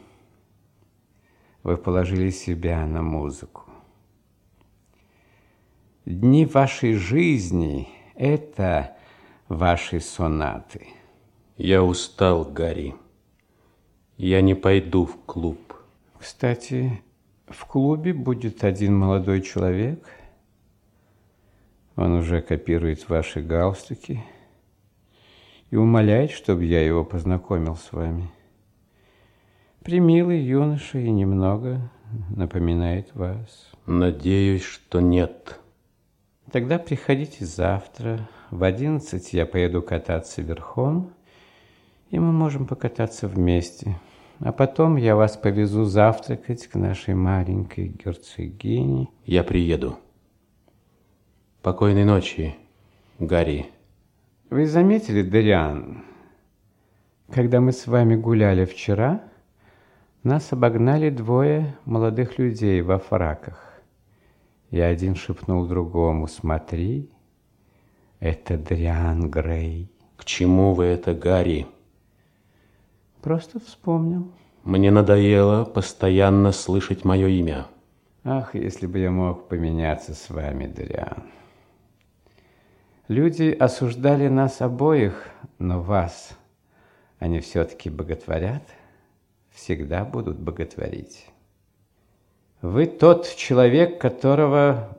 Вы положили себя на музыку. Дни вашей жизни – это ваши сонаты. Я устал, Гарри. Я не пойду в клуб. Кстати, в клубе будет один молодой человек. Он уже копирует ваши галстуки и умоляет, чтобы я его познакомил с вами. Примилый юноша и немного напоминает вас. Надеюсь, что нет. Тогда приходите завтра. В одиннадцать я поеду кататься верхом, и мы можем покататься вместе. А потом я вас повезу завтракать к нашей маленькой герцогине. Я приеду. Покойной ночи, Гарри. Вы заметили, Дариан, когда мы с вами гуляли вчера, нас обогнали двое молодых людей во фраках. И один шепнул другому, смотри, это Дриан Грей. К чему вы это, Гарри? Просто вспомнил. Мне надоело постоянно слышать мое имя. Ах, если бы я мог поменяться с вами, Дриан. Люди осуждали нас обоих, но вас они все-таки боготворят, всегда будут боготворить. Вы тот человек, которого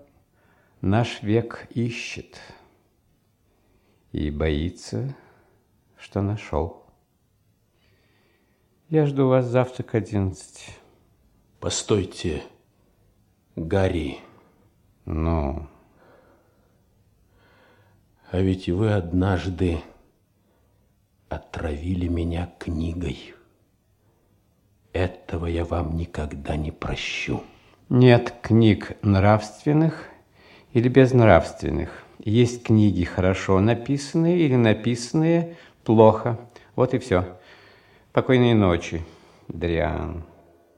наш век ищет и боится, что нашел. Я жду вас завтра к одиннадцати. Постойте, Гарри. Ну... А ведь вы однажды отравили меня книгой. Этого я вам никогда не прощу. Нет книг нравственных или безнравственных. Есть книги хорошо написанные или написанные плохо. Вот и все. Покойной ночи, Дриан.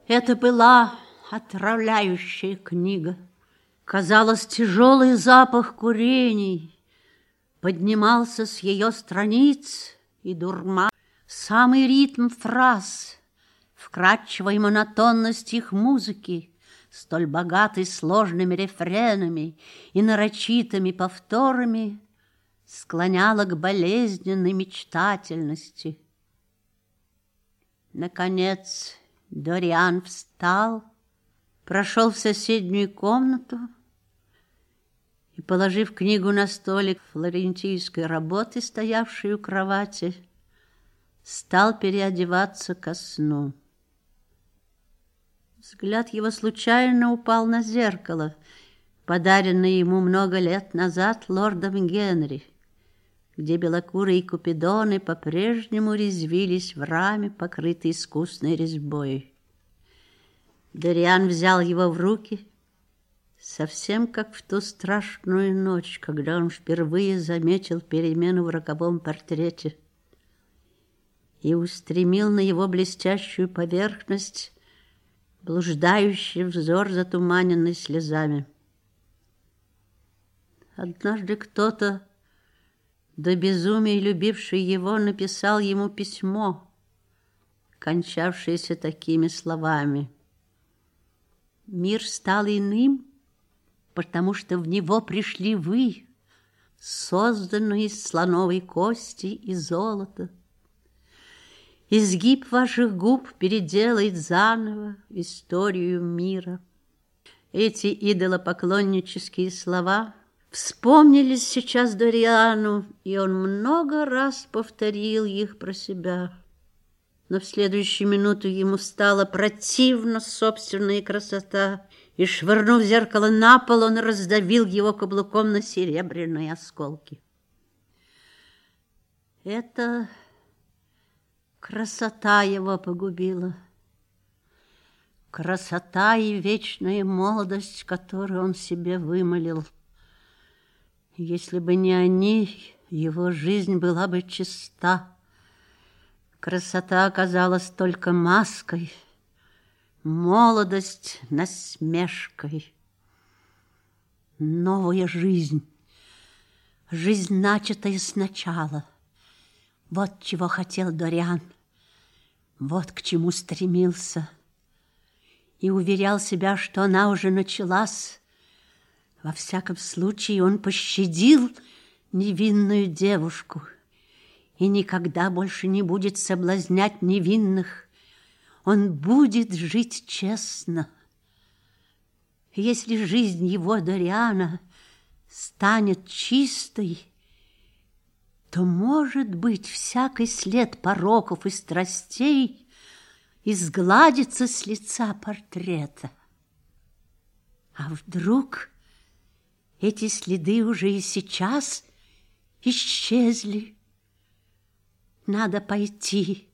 Это была отравляющая книга. Казалось, тяжелый запах курений поднимался с ее страниц и дурма самый ритм фраз, вкрадчивая монотонность их музыки, столь богатой сложными рефренами и нарочитыми повторами, склоняла к болезненной мечтательности. Наконец Дориан встал, прошел в соседнюю комнату, и, положив книгу на столик флорентийской работы, стоявшей у кровати, стал переодеваться ко сну. Взгляд его случайно упал на зеркало, подаренное ему много лет назад лордом Генри, где белокурые купидоны по-прежнему резвились в раме, покрытой искусной резьбой. Дариан взял его в руки — Совсем как в ту страшную ночь, когда он впервые заметил перемену в роковом портрете и устремил на его блестящую поверхность блуждающий взор, затуманенный слезами. Однажды кто-то, до безумия любивший его, написал ему письмо, кончавшееся такими словами. «Мир стал иным, потому что в него пришли вы, созданную из слоновой кости и золота. Изгиб ваших губ переделает заново историю мира. Эти идолопоклоннические слова вспомнились сейчас Дориану, и он много раз повторил их про себя. Но в следующую минуту ему стало противно собственная красота, и, швырнув зеркало на пол, он раздавил его каблуком на серебряные осколки. Это красота его погубила красота и вечная молодость, которую он себе вымолил. Если бы не они, его жизнь была бы чиста. Красота оказалась только маской, молодость насмешкой. Новая жизнь, жизнь, начатая сначала. Вот чего хотел Дориан, вот к чему стремился – и уверял себя, что она уже началась. Во всяком случае, он пощадил невинную девушку и никогда больше не будет соблазнять невинных. Он будет жить честно. Если жизнь его Дориана станет чистой, то, может быть, всякий след пороков и страстей изгладится с лица портрета. А вдруг эти следы уже и сейчас исчезли? Надо пойти,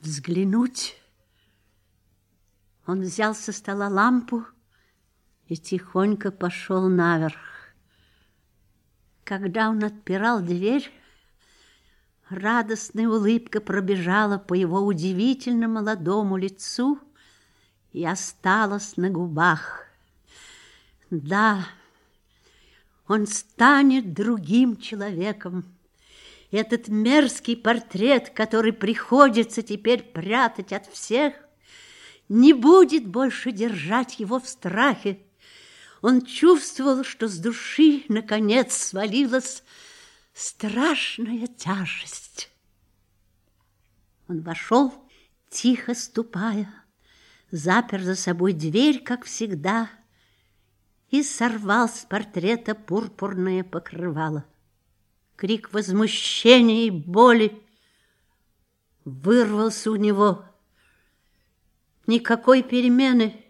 взглянуть. Он взял со стола лампу и тихонько пошел наверх. Когда он отпирал дверь, Радостная улыбка пробежала по его удивительно молодому лицу и осталась на губах. Да, он станет другим человеком. Этот мерзкий портрет, который приходится теперь прятать от всех, не будет больше держать его в страхе. Он чувствовал, что с души, наконец, свалилась страшная тяжесть. Он вошел, тихо ступая, запер за собой дверь, как всегда, и сорвал с портрета пурпурное покрывало. Крик возмущения и боли вырвался у него. Никакой перемены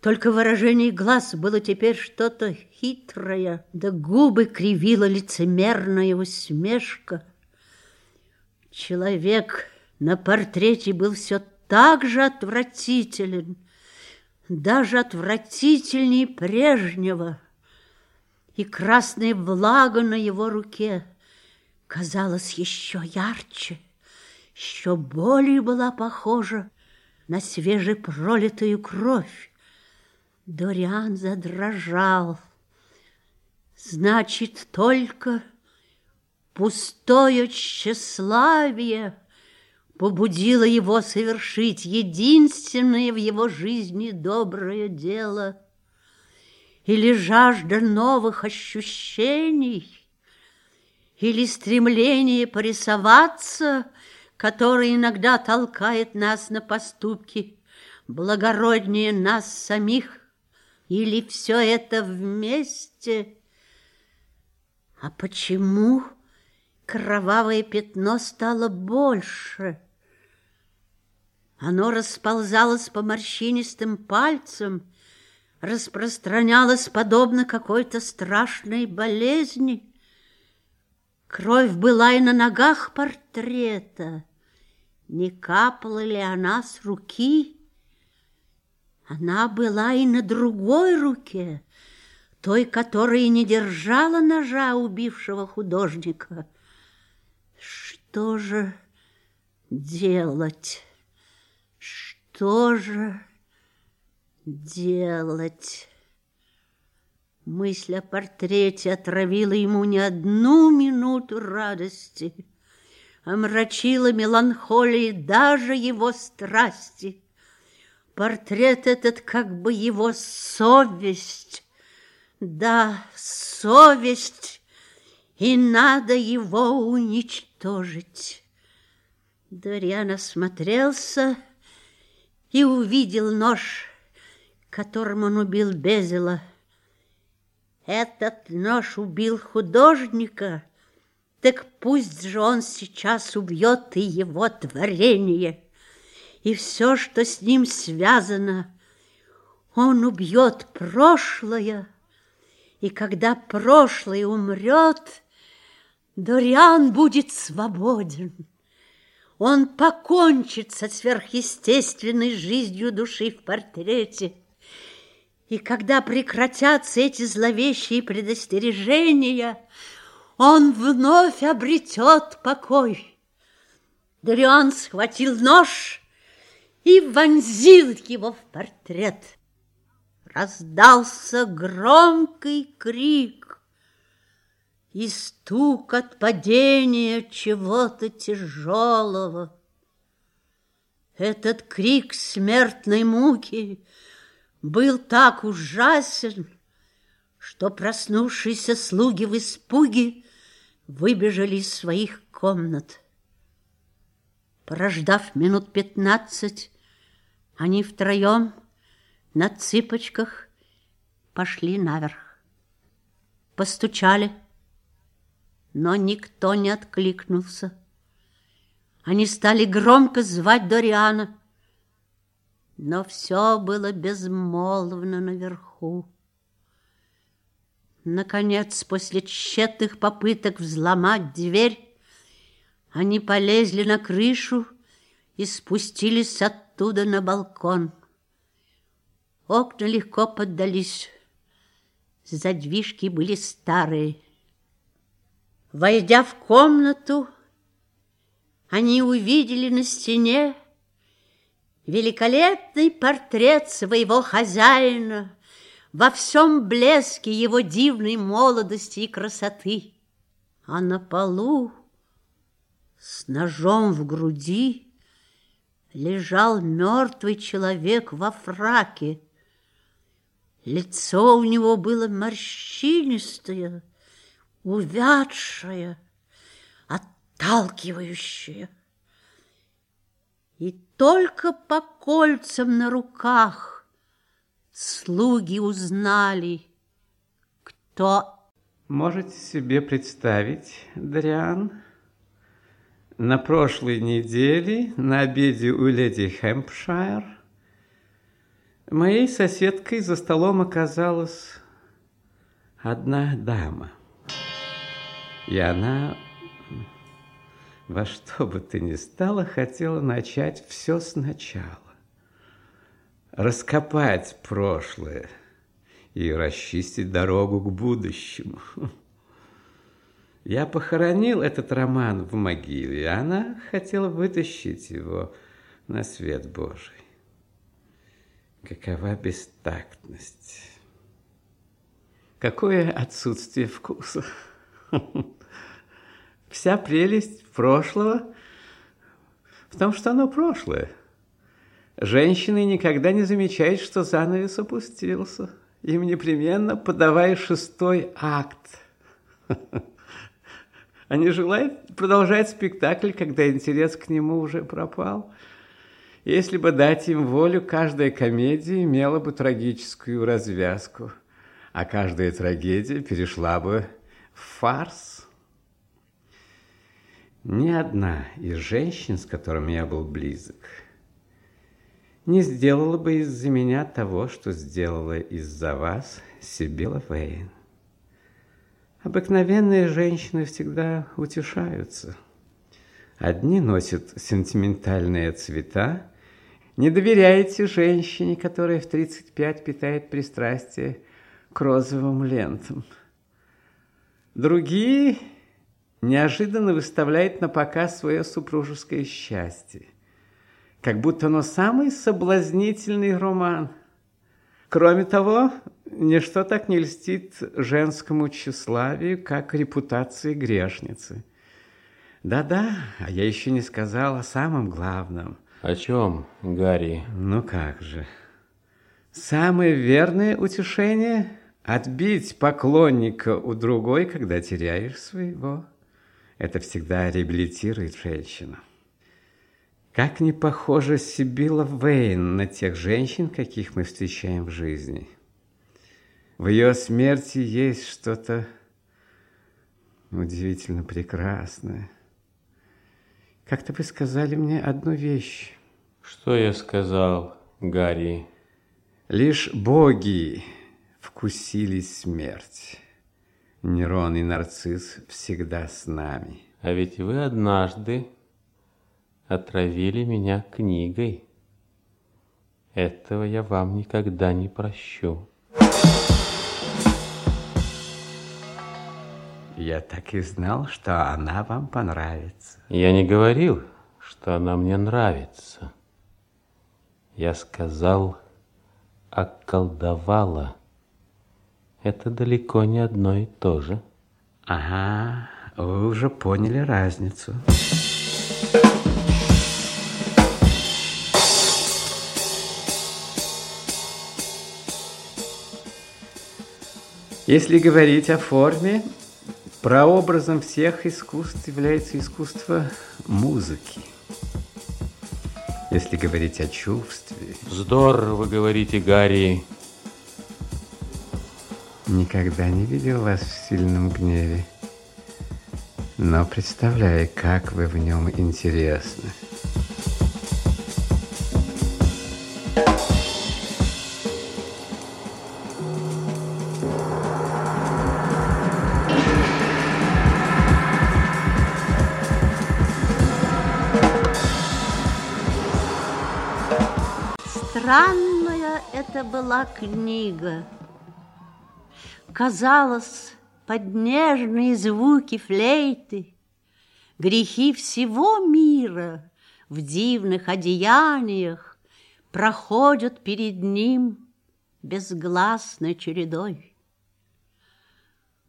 только выражение глаз было теперь что-то хитрое, да губы кривила лицемерная усмешка. Человек на портрете был все так же отвратителен, даже отвратительнее прежнего, и красная влага на его руке казалась еще ярче, еще более была похожа на свежепролитую кровь. Дориан задрожал. Значит, только пустое тщеславие побудило его совершить единственное в его жизни доброе дело. Или жажда новых ощущений, или стремление порисоваться, которое иногда толкает нас на поступки благороднее нас самих. Или все это вместе? А почему кровавое пятно стало больше? Оно расползалось по морщинистым пальцам, распространялось подобно какой-то страшной болезни. Кровь была и на ногах портрета. Не капала ли она с руки? Она была и на другой руке, той, которая не держала ножа убившего художника. Что же делать? Что же делать? Мысль о портрете отравила ему не одну минуту радости, омрачила меланхолией даже его страсти. Портрет этот как бы его совесть, Да, совесть, и надо его уничтожить. Дориан осмотрелся и увидел нож, которым он убил Безела. Этот нож убил художника, так пусть же он сейчас убьет и его творение, и все, что с ним связано. Он убьет прошлое, и когда прошлое умрет, Дориан будет свободен. Он покончит со сверхъестественной жизнью души в портрете. И когда прекратятся эти зловещие предостережения, он вновь обретет покой. Дориан схватил нож и вонзил его в портрет. Раздался громкий крик и стук от падения чего-то тяжелого. Этот крик смертной муки был так ужасен, что проснувшиеся слуги в испуге выбежали из своих комнат. Прождав минут пятнадцать, они втроем на цыпочках пошли наверх. Постучали, но никто не откликнулся. Они стали громко звать Дориана, но все было безмолвно наверху. Наконец, после тщетных попыток взломать дверь, они полезли на крышу и спустились оттуда на балкон. Окна легко поддались, задвижки были старые. Войдя в комнату, они увидели на стене великолепный портрет своего хозяина во всем блеске его дивной молодости и красоты. А на полу с ножом в груди лежал мертвый человек во фраке, Лицо у него было морщинистое, увядшее, отталкивающее. И только по кольцам на руках слуги узнали, кто... Можете себе представить, Дриан, на прошлой неделе на обеде у леди Хэмпшайр Моей соседкой за столом оказалась одна дама. И она во что бы ты ни стало хотела начать все сначала. Раскопать прошлое и расчистить дорогу к будущему. Я похоронил этот роман в могиле, и она хотела вытащить его на свет Божий. Какова бестактность? Какое отсутствие вкуса? Вся прелесть прошлого в том, что оно прошлое. Женщины никогда не замечают, что занавес опустился. Им непременно подавая шестой акт. Они желают продолжать спектакль, когда интерес к нему уже пропал. Если бы дать им волю, каждая комедия имела бы трагическую развязку, а каждая трагедия перешла бы в фарс. Ни одна из женщин, с которыми я был близок, не сделала бы из-за меня того, что сделала из-за вас Сибила Вейн. Обыкновенные женщины всегда утешаются. Одни носят сентиментальные цвета, не доверяете женщине, которая в 35 питает пристрастие к розовым лентам. Другие неожиданно выставляют на показ свое супружеское счастье, как будто оно самый соблазнительный роман. Кроме того, ничто так не льстит женскому тщеславию, как репутация грешницы. Да-да, а я еще не сказал о самом главном – о чем, Гарри? Ну как же. Самое верное утешение Отбить поклонника у другой, когда теряешь своего, это всегда реабилитирует женщину. Как не похожа Сибила Вейн на тех женщин, каких мы встречаем в жизни. В ее смерти есть что-то удивительно прекрасное. Как-то вы сказали мне одну вещь. Что я сказал, Гарри? Лишь боги вкусили смерть. Нерон и Нарцисс всегда с нами. А ведь вы однажды отравили меня книгой. Этого я вам никогда не прощу. Я так и знал, что она вам понравится. Я не говорил, что она мне нравится. Я сказал, околдовала. Это далеко не одно и то же. Ага, вы уже поняли разницу. Если говорить о форме, прообразом всех искусств является искусство музыки. Если говорить о чувстве... Здорово говорите, Гарри. Никогда не видел вас в сильном гневе. Но представляю, как вы в нем интересны. Это была книга. Казалось, под нежные звуки флейты Грехи всего мира в дивных одеяниях Проходят перед ним безгласной чередой.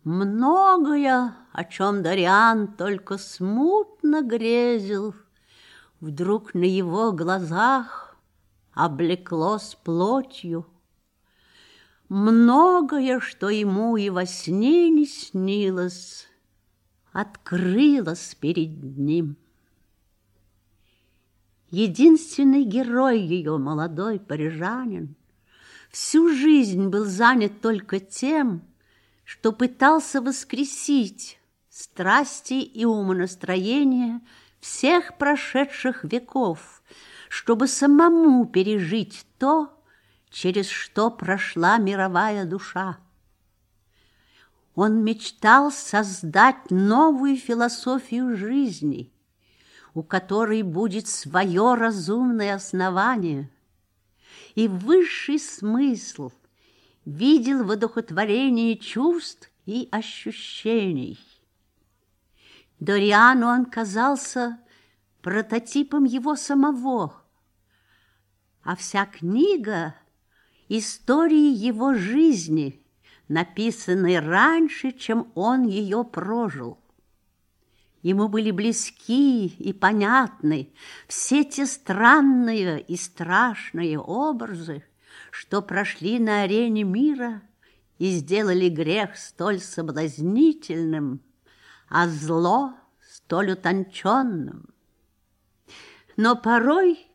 Многое, о чем Дариан только смутно грезил, Вдруг на его глазах облеклось плотью. Многое, что ему и во сне не снилось, открылось перед ним. Единственный герой ее, молодой парижанин, всю жизнь был занят только тем, что пытался воскресить страсти и умонастроения всех прошедших веков, чтобы самому пережить то, через что прошла мировая душа. Он мечтал создать новую философию жизни, у которой будет свое разумное основание, и высший смысл видел в одухотворении чувств и ощущений. Дориану он казался прототипом его самого, а вся книга — истории его жизни, написанной раньше, чем он ее прожил. Ему были близки и понятны все те странные и страшные образы, что прошли на арене мира и сделали грех столь соблазнительным, а зло столь утонченным. Но порой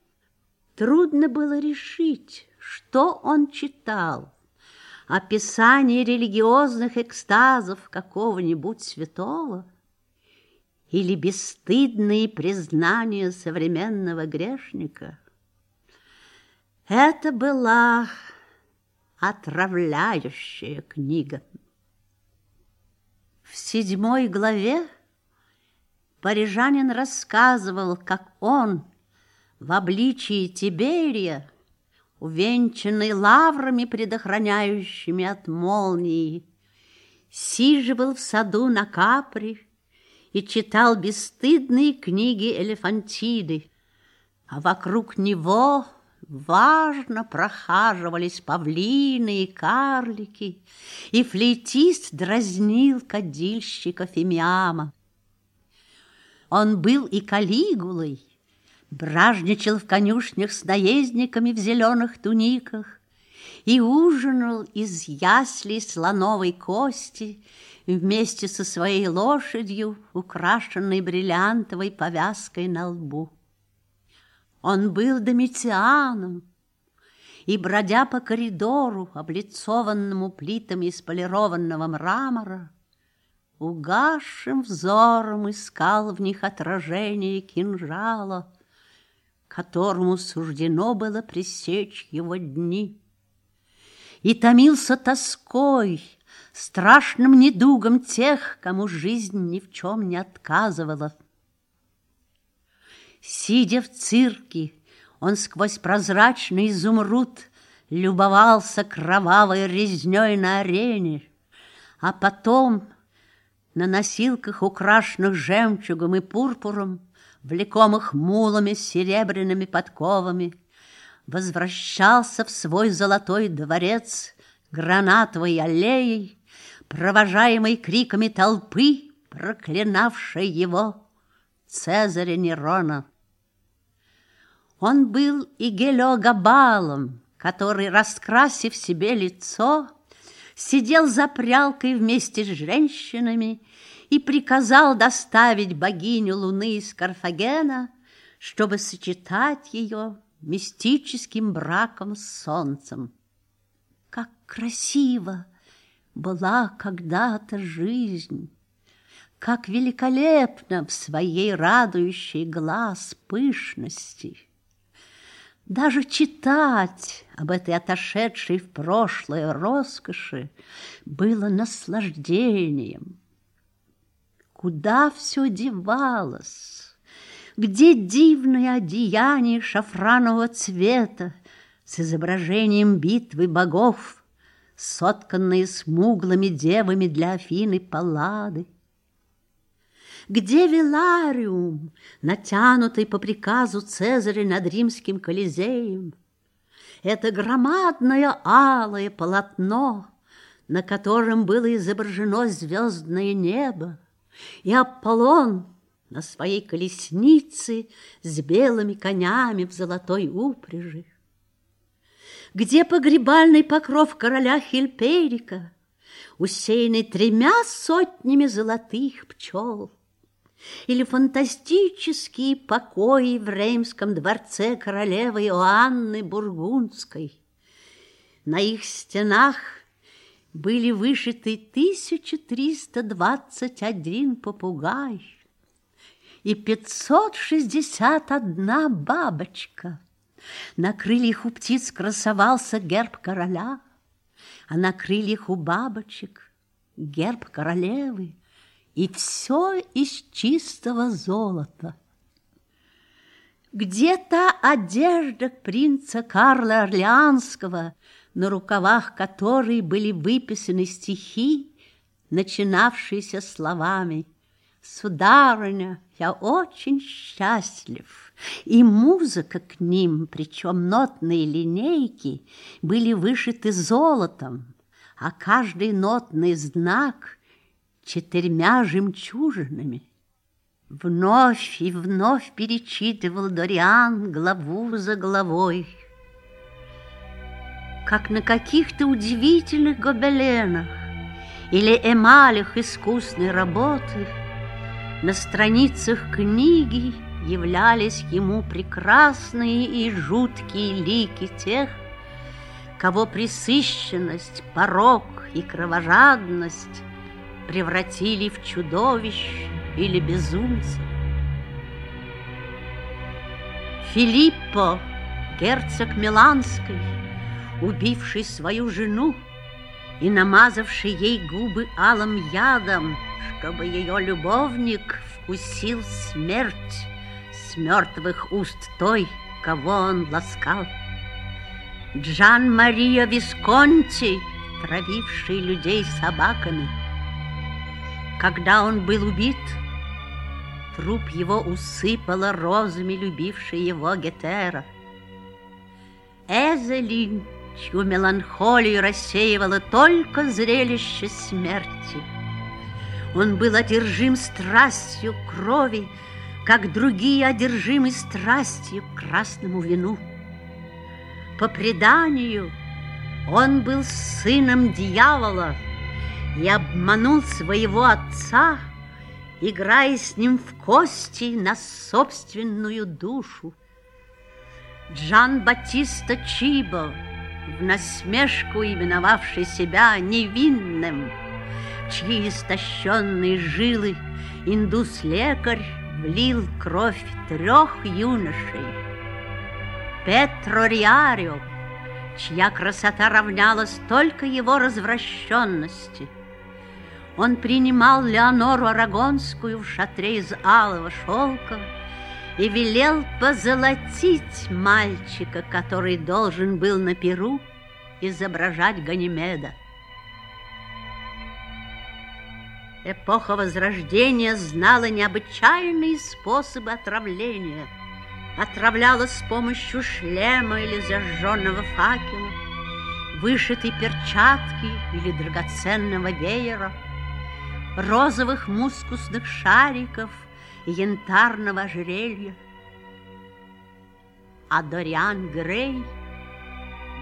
трудно было решить, что он читал. Описание религиозных экстазов какого-нибудь святого или бесстыдные признания современного грешника. Это была отравляющая книга. В седьмой главе парижанин рассказывал, как он в обличии Тиберия, увенчанный лаврами, предохраняющими от молнии, сиживал в саду на Капри и читал бесстыдные книги Элефантиды, а вокруг него важно прохаживались павлины и карлики, и флейтист дразнил кадильщика Фимиама. Он был и калигулой, бражничал в конюшнях с наездниками в зеленых туниках и ужинал из яслей слоновой кости вместе со своей лошадью, украшенной бриллиантовой повязкой на лбу. Он был домицианом, и, бродя по коридору, облицованному плитами из полированного мрамора, угасшим взором искал в них отражение кинжала, которому суждено было пресечь его дни. И томился тоской, страшным недугом тех, кому жизнь ни в чем не отказывала. Сидя в цирке, он сквозь прозрачный изумруд любовался кровавой резней на арене, а потом на носилках, украшенных жемчугом и пурпуром, влекомых мулами с серебряными подковами, возвращался в свой золотой дворец гранатовой аллеей, провожаемый криками толпы, проклинавшей его Цезаря Нерона. Он был и Гелиогабалом, который, раскрасив себе лицо, сидел за прялкой вместе с женщинами и приказал доставить богиню Луны из Карфагена, чтобы сочетать ее мистическим браком с солнцем. Как красиво была когда-то жизнь! Как великолепно в своей радующей глаз пышности! Даже читать об этой отошедшей в прошлое роскоши было наслаждением. Куда все девалось? Где дивное одеяние шафранового цвета с изображением битвы богов, сотканные смуглыми девами для Афины Паллады? Где Вилариум, натянутый по приказу Цезаря над римским Колизеем? Это громадное алое полотно, на котором было изображено звездное небо, и Аполлон на своей колеснице с белыми конями в золотой упряжи. Где погребальный покров короля Хильперика, усеянный тремя сотнями золотых пчел? или фантастические покои в Реймском дворце королевы Иоанны Бургундской. На их стенах были вышиты 1321 попугай и 561 бабочка. На крыльях у птиц красовался герб короля, а на крыльях у бабочек герб королевы – и все из чистого золота. Где-то одежда принца Карла Орлеанского, на рукавах которой были выписаны стихи, начинавшиеся словами «Сударыня, я очень счастлив», и музыка к ним, причем нотные линейки, были вышиты золотом, а каждый нотный знак четырьмя жемчужинами. Вновь и вновь перечитывал Дориан главу за главой. Как на каких-то удивительных гобеленах или эмалях искусной работы на страницах книги являлись ему прекрасные и жуткие лики тех, кого присыщенность, порок и кровожадность превратили в чудовищ или безумца. Филиппо, герцог Миланской, убивший свою жену и намазавший ей губы алым ядом, чтобы ее любовник вкусил смерть с мертвых уст той, кого он ласкал. Джан Мария Висконти, травивший людей собаками – когда он был убит, труп его усыпала розами любившей его Гетера. Эзелин, чью меланхолию рассеивало только зрелище смерти. Он был одержим страстью крови, как другие одержимы страстью к красному вину. По преданию, Он был сыном дьявола и обманул своего отца, играя с ним в кости на собственную душу. Джан Батиста Чибо, в насмешку именовавший себя невинным, чьи истощенные жилы индус-лекарь влил кровь трех юношей. Петро Риарио, чья красота равнялась только его развращенности. Он принимал Леонору Арагонскую в шатре из алого шелка и велел позолотить мальчика, который должен был на перу изображать Ганимеда. Эпоха Возрождения знала необычайные способы отравления. Отравляла с помощью шлема или зажженного факела, вышитой перчатки или драгоценного веера, розовых мускусных шариков янтарного ожерелья. А Дориан Грей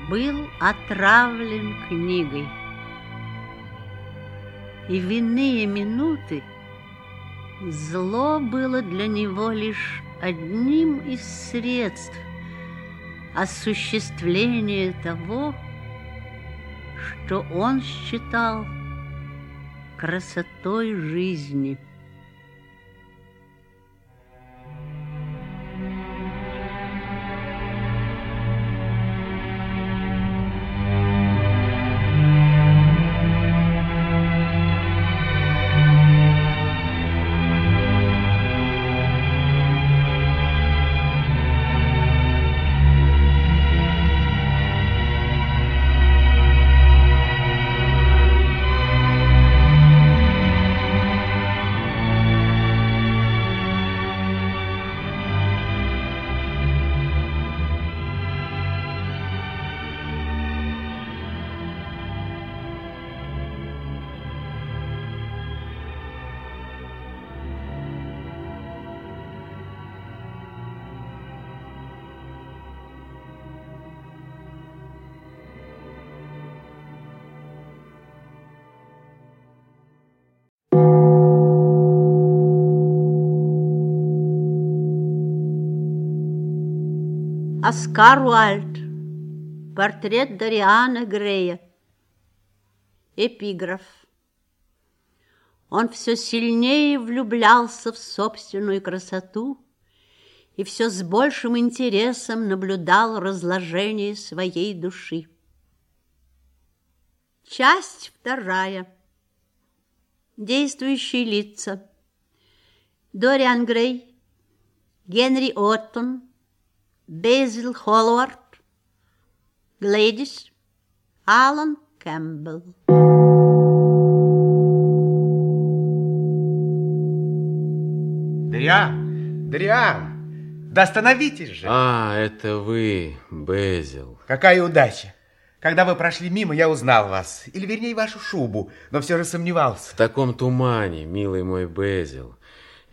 был отравлен книгой и в иные минуты зло было для него лишь одним из средств осуществления того, что он считал красотой жизни. Оскар Уальд. Портрет Дариана Грея. Эпиграф. Он все сильнее влюблялся в собственную красоту и все с большим интересом наблюдал разложение своей души. Часть вторая. Действующие лица. Дориан Грей, Генри Оттон, Basil Hallward, Gladys, Алан Кэмпбелл. Дриан, Дриан, да остановитесь же. А, это вы, Безил. Какая удача. Когда вы прошли мимо, я узнал вас. Или, вернее, вашу шубу, но все же сомневался. В таком тумане, милый мой Безил.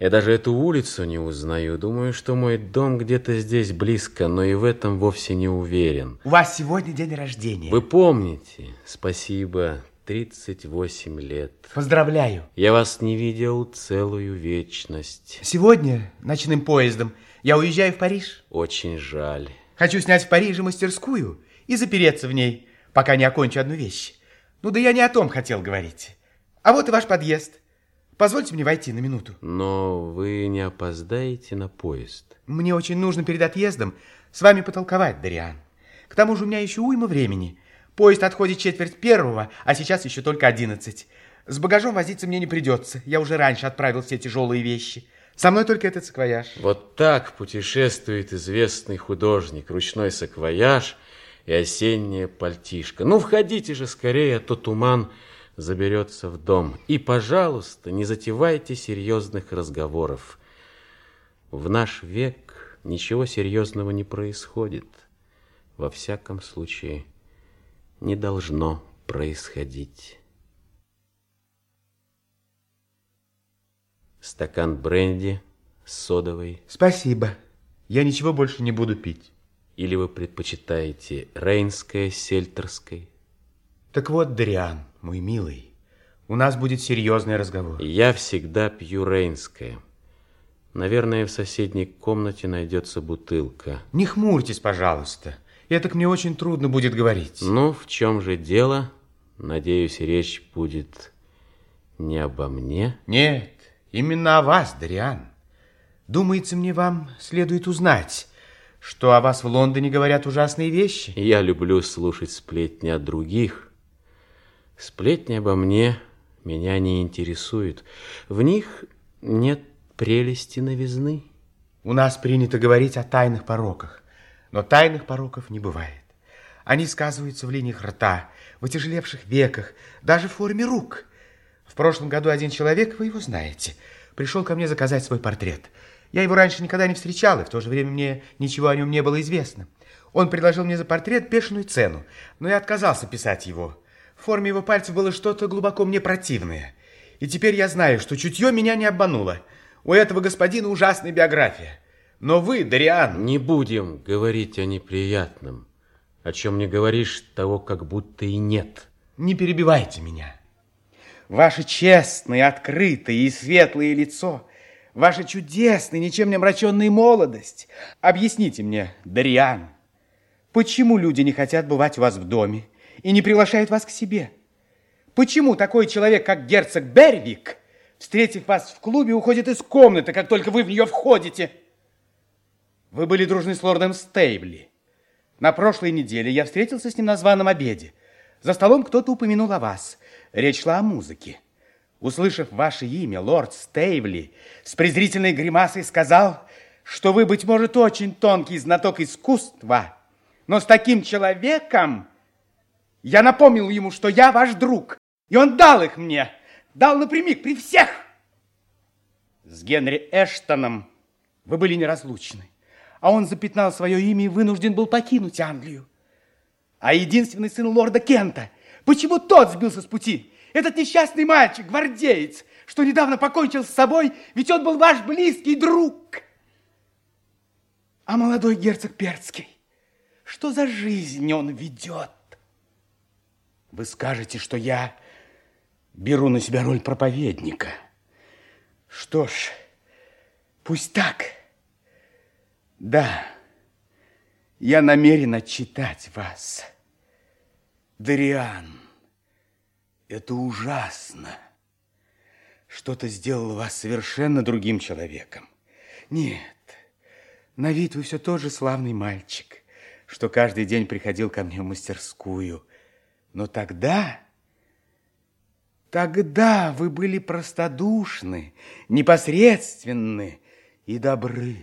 Я даже эту улицу не узнаю. Думаю, что мой дом где-то здесь близко, но и в этом вовсе не уверен. У вас сегодня день рождения. Вы помните? Спасибо. 38 лет. Поздравляю. Я вас не видел целую вечность. Сегодня ночным поездом я уезжаю в Париж. Очень жаль. Хочу снять в Париже мастерскую и запереться в ней, пока не окончу одну вещь. Ну да я не о том хотел говорить. А вот и ваш подъезд. Позвольте мне войти на минуту. Но вы не опоздаете на поезд. Мне очень нужно перед отъездом с вами потолковать, Дариан. К тому же у меня еще уйма времени. Поезд отходит четверть первого, а сейчас еще только одиннадцать. С багажом возиться мне не придется. Я уже раньше отправил все тяжелые вещи. Со мной только этот саквояж. Вот так путешествует известный художник. Ручной саквояж и осенняя пальтишка. Ну, входите же скорее, а то туман заберется в дом. И, пожалуйста, не затевайте серьезных разговоров. В наш век ничего серьезного не происходит. Во всяком случае, не должно происходить. Стакан бренди с содовой. Спасибо. Я ничего больше не буду пить. Или вы предпочитаете рейнское сельтерской? Так вот, Дариан, мой милый, у нас будет серьезный разговор. Я всегда пью рейнское. Наверное, в соседней комнате найдется бутылка. Не хмурьтесь, пожалуйста. Это к мне очень трудно будет говорить. Ну, в чем же дело? Надеюсь, речь будет не обо мне? Нет, именно о вас, Дариан. Думается, мне вам следует узнать, что о вас в Лондоне говорят ужасные вещи. Я люблю слушать сплетни от других. Сплетни обо мне меня не интересуют. В них нет прелести новизны. У нас принято говорить о тайных пороках, но тайных пороков не бывает. Они сказываются в линиях рта, в отяжелевших веках, даже в форме рук. В прошлом году один человек, вы его знаете, пришел ко мне заказать свой портрет. Я его раньше никогда не встречал, и в то же время мне ничего о нем не было известно. Он предложил мне за портрет бешеную цену, но я отказался писать его. В форме его пальцев было что-то глубоко мне противное. И теперь я знаю, что чутье меня не обмануло. У этого господина ужасная биография. Но вы, Дариан... Не будем говорить о неприятном. О чем не говоришь, того как будто и нет. Не перебивайте меня. Ваше честное, открытое и светлое лицо, ваша чудесная, ничем не омраченная молодость. Объясните мне, Дариан, почему люди не хотят бывать у вас в доме и не приглашают вас к себе? Почему такой человек, как герцог Бервик, встретив вас в клубе, уходит из комнаты, как только вы в нее входите? Вы были дружны с лордом Стейбли. На прошлой неделе я встретился с ним на званом обеде. За столом кто-то упомянул о вас. Речь шла о музыке. Услышав ваше имя, лорд Стейвли с презрительной гримасой сказал, что вы, быть может, очень тонкий знаток искусства, но с таким человеком я напомнил ему, что я ваш друг, и он дал их мне, дал напрямик при всех. С Генри Эштоном вы были неразлучны а он запятнал свое имя и вынужден был покинуть Англию. А единственный сын лорда Кента, почему тот сбился с пути? Этот несчастный мальчик, гвардеец, что недавно покончил с собой, ведь он был ваш близкий друг. А молодой герцог Перцкий, что за жизнь он ведет? Вы скажете, что я беру на себя роль проповедника. Что ж, пусть так. Да, я намерен отчитать вас. Дариан, это ужасно. Что-то сделало вас совершенно другим человеком. Нет, на вид вы все тот же славный мальчик, что каждый день приходил ко мне в мастерскую. Но тогда... Тогда вы были простодушны, непосредственны и добры.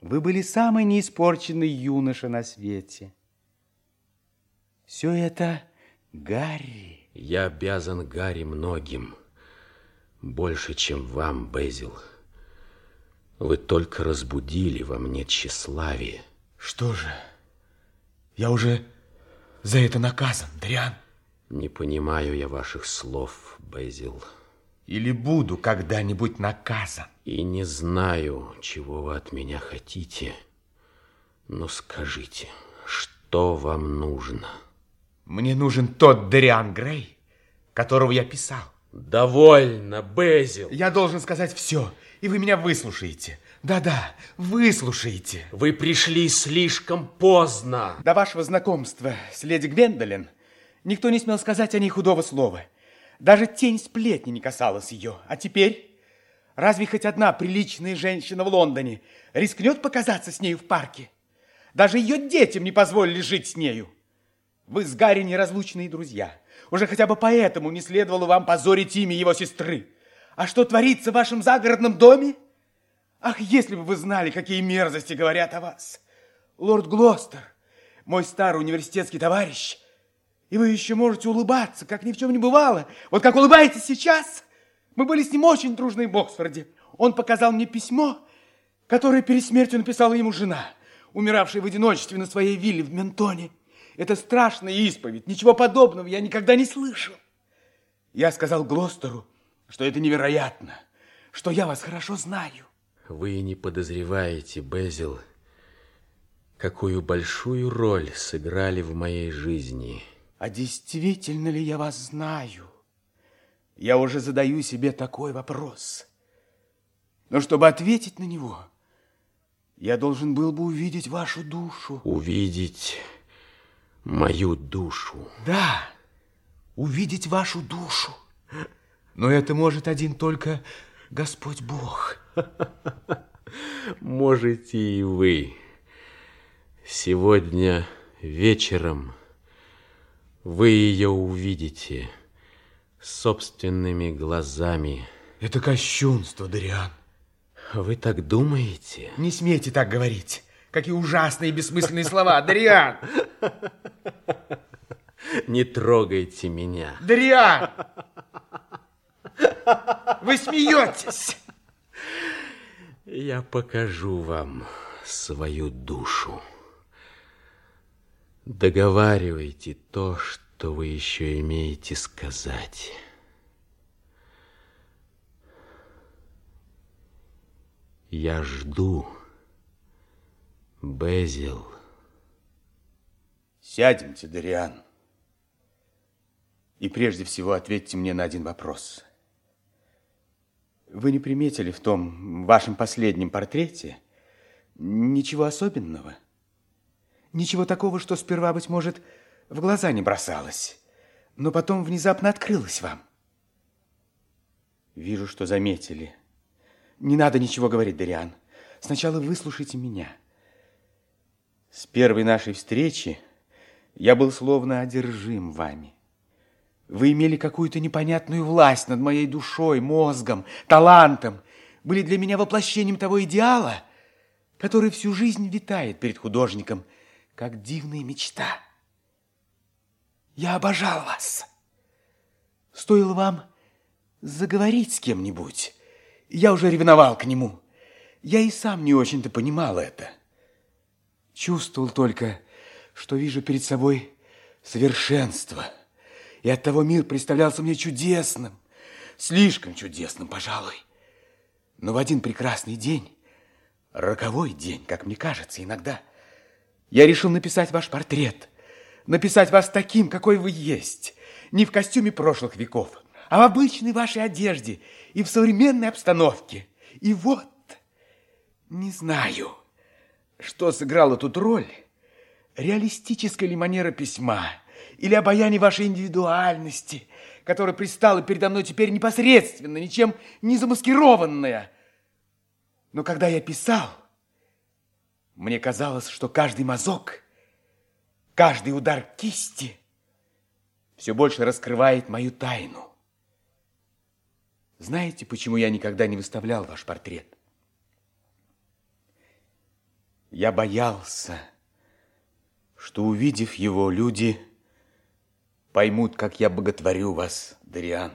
Вы были самый неиспорченный юноша на свете. Все это Гарри. Я обязан Гарри многим. Больше, чем вам, Безил. Вы только разбудили во мне тщеславие. Что же, я уже за это наказан, Дриан? Не понимаю я ваших слов, Безил. Или буду когда-нибудь наказан? И не знаю, чего вы от меня хотите, но скажите, что вам нужно? Мне нужен тот Дариан Грей, которого я писал. Довольно, Безил. Я должен сказать все, и вы меня выслушаете. Да-да, выслушаете. Вы пришли слишком поздно. До вашего знакомства с леди Гвендолин никто не смел сказать о ней худого слова. Даже тень сплетни не касалась ее. А теперь... Разве хоть одна приличная женщина в Лондоне рискнет показаться с нею в парке? Даже ее детям не позволили жить с нею. Вы с Гарри неразлучные друзья. Уже хотя бы поэтому не следовало вам позорить имя его сестры. А что творится в вашем загородном доме? Ах, если бы вы знали, какие мерзости говорят о вас. Лорд Глостер, мой старый университетский товарищ, и вы еще можете улыбаться, как ни в чем не бывало, вот как улыбаетесь сейчас – мы были с ним очень дружны в Оксфорде. Он показал мне письмо, которое перед смертью написала ему жена, умиравшая в одиночестве на своей вилле в Ментоне. Это страшная исповедь. Ничего подобного я никогда не слышал. Я сказал Глостеру, что это невероятно, что я вас хорошо знаю. Вы не подозреваете, Безил, какую большую роль сыграли в моей жизни А действительно ли я вас знаю? Я уже задаю себе такой вопрос. Но чтобы ответить на него, я должен был бы увидеть вашу душу. Увидеть мою душу. Да, увидеть вашу душу. Но это может один только Господь Бог. Можете и вы. Сегодня вечером вы ее увидите собственными глазами. Это кощунство, Дариан. Вы так думаете? Не смейте так говорить. Какие ужасные и бессмысленные слова, Дариан! Не трогайте меня. Дариан! Вы смеетесь! Я покажу вам свою душу. Договаривайте то, что вы еще имеете сказать. Я жду, Безил. Сядемте, Дариан. И прежде всего ответьте мне на один вопрос. Вы не приметили в том вашем последнем портрете ничего особенного? Ничего такого, что сперва, быть может, в глаза не бросалось, но потом внезапно открылось вам? Вижу, что заметили. Не надо ничего говорить, Дариан. Сначала выслушайте меня. С первой нашей встречи я был словно одержим вами. Вы имели какую-то непонятную власть над моей душой, мозгом, талантом. Были для меня воплощением того идеала, который всю жизнь витает перед художником, как дивная мечта. Я обожал вас. Стоило вам заговорить с кем-нибудь, я уже ревновал к нему. Я и сам не очень-то понимал это. Чувствовал только, что вижу перед собой совершенство. И оттого мир представлялся мне чудесным, слишком чудесным, пожалуй. Но в один прекрасный день, роковой день, как мне кажется иногда, я решил написать ваш портрет, написать вас таким, какой вы есть, не в костюме прошлых веков, а в обычной вашей одежде и в современной обстановке. И вот, не знаю, что сыграло тут роль, реалистическая ли манера письма или обаяние вашей индивидуальности, которая пристала передо мной теперь непосредственно, ничем не замаскированная. Но когда я писал, мне казалось, что каждый мазок, каждый удар кисти все больше раскрывает мою тайну. Знаете, почему я никогда не выставлял ваш портрет? Я боялся, что, увидев его, люди поймут, как я боготворю вас, Дариан.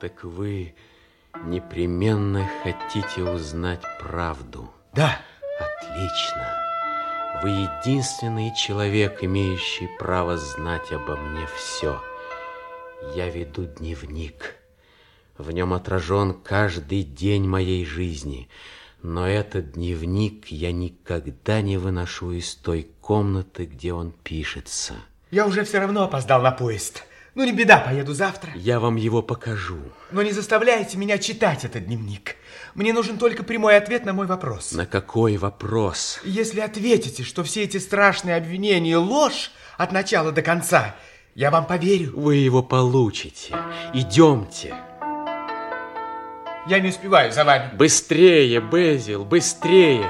Так вы непременно хотите узнать правду? Да. Отлично. Вы единственный человек, имеющий право знать обо мне все. Я веду дневник. В нем отражен каждый день моей жизни. Но этот дневник я никогда не выношу из той комнаты, где он пишется. Я уже все равно опоздал на поезд. Ну, не беда, поеду завтра. Я вам его покажу. Но не заставляйте меня читать этот дневник. Мне нужен только прямой ответ на мой вопрос. На какой вопрос? Если ответите, что все эти страшные обвинения ложь от начала до конца, я вам поверю. Вы его получите. Идемте. Я не успеваю за вами. Быстрее, Безил, быстрее.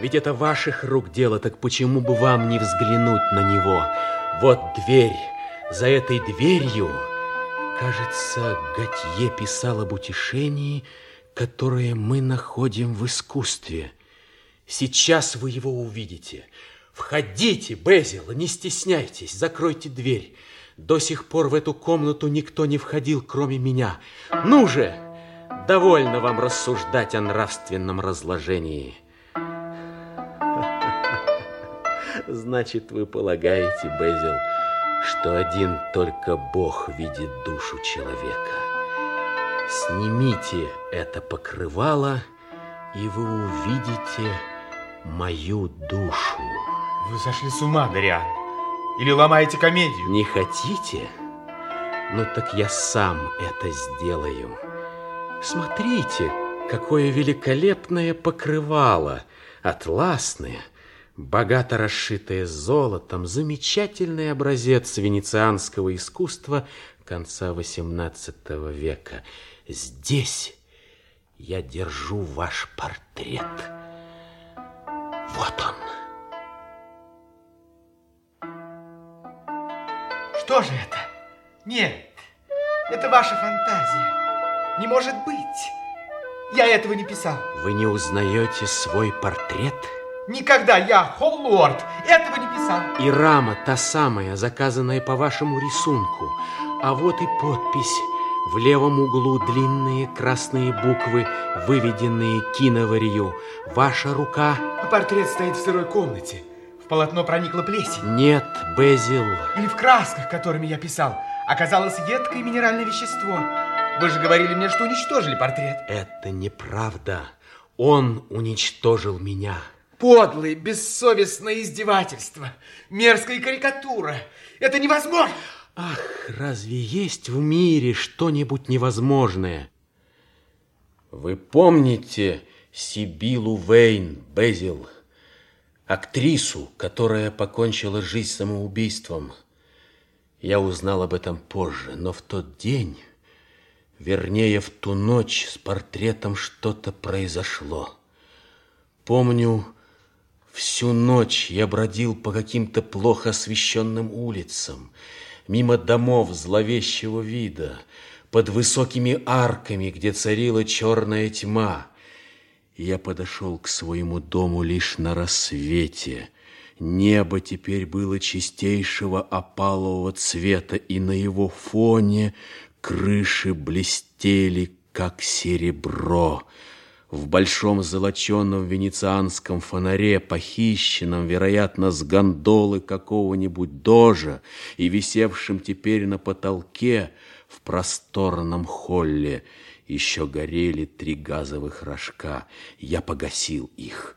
Ведь это ваших рук дело, так почему бы вам не взглянуть на него? Вот дверь. За этой дверью, кажется, Готье писал об утешении, которое мы находим в искусстве. Сейчас вы его увидите. Входите, Безил, не стесняйтесь, закройте дверь. До сих пор в эту комнату никто не входил, кроме меня. Ну же, довольно вам рассуждать о нравственном разложении. Значит, вы полагаете, Безил, что один только Бог видит душу человека. Снимите это покрывало, и вы увидите мою душу. Вы сошли с ума, Дариан. Или ломаете комедию? Не хотите? Ну так я сам это сделаю. Смотрите, какое великолепное покрывало, атласное, богато расшитое золотом, замечательный образец венецианского искусства конца XVIII века. Здесь я держу ваш портрет. Вот он. Что же это? Нет, это ваша фантазия. Не может быть. Я этого не писал. Вы не узнаете свой портрет? Никогда я, Холлорд, этого не писал. И рама та самая, заказанная по вашему рисунку. А вот и подпись. В левом углу длинные красные буквы, выведенные киноварью. Ваша рука... Портрет стоит в сырой комнате. В полотно проникла плесень. Нет, Безил. Или в красках, которыми я писал, оказалось едкое минеральное вещество. Вы же говорили мне, что уничтожили портрет. Это неправда. Он уничтожил меня. Подлое, бессовестное издевательство. Мерзкая карикатура. Это невозможно. Ах, разве есть в мире что-нибудь невозможное? Вы помните Сибилу Вейн, Безил, актрису, которая покончила жизнь самоубийством? Я узнал об этом позже, но в тот день, вернее, в ту ночь с портретом что-то произошло. Помню, всю ночь я бродил по каким-то плохо освещенным улицам, мимо домов зловещего вида, под высокими арками, где царила черная тьма. Я подошел к своему дому лишь на рассвете. Небо теперь было чистейшего опалового цвета, и на его фоне крыши блестели, как серебро. В большом золоченном венецианском фонаре, похищенном, вероятно, с гондолы какого-нибудь дожа и висевшем теперь на потолке в просторном холле, еще горели три газовых рожка. Я погасил их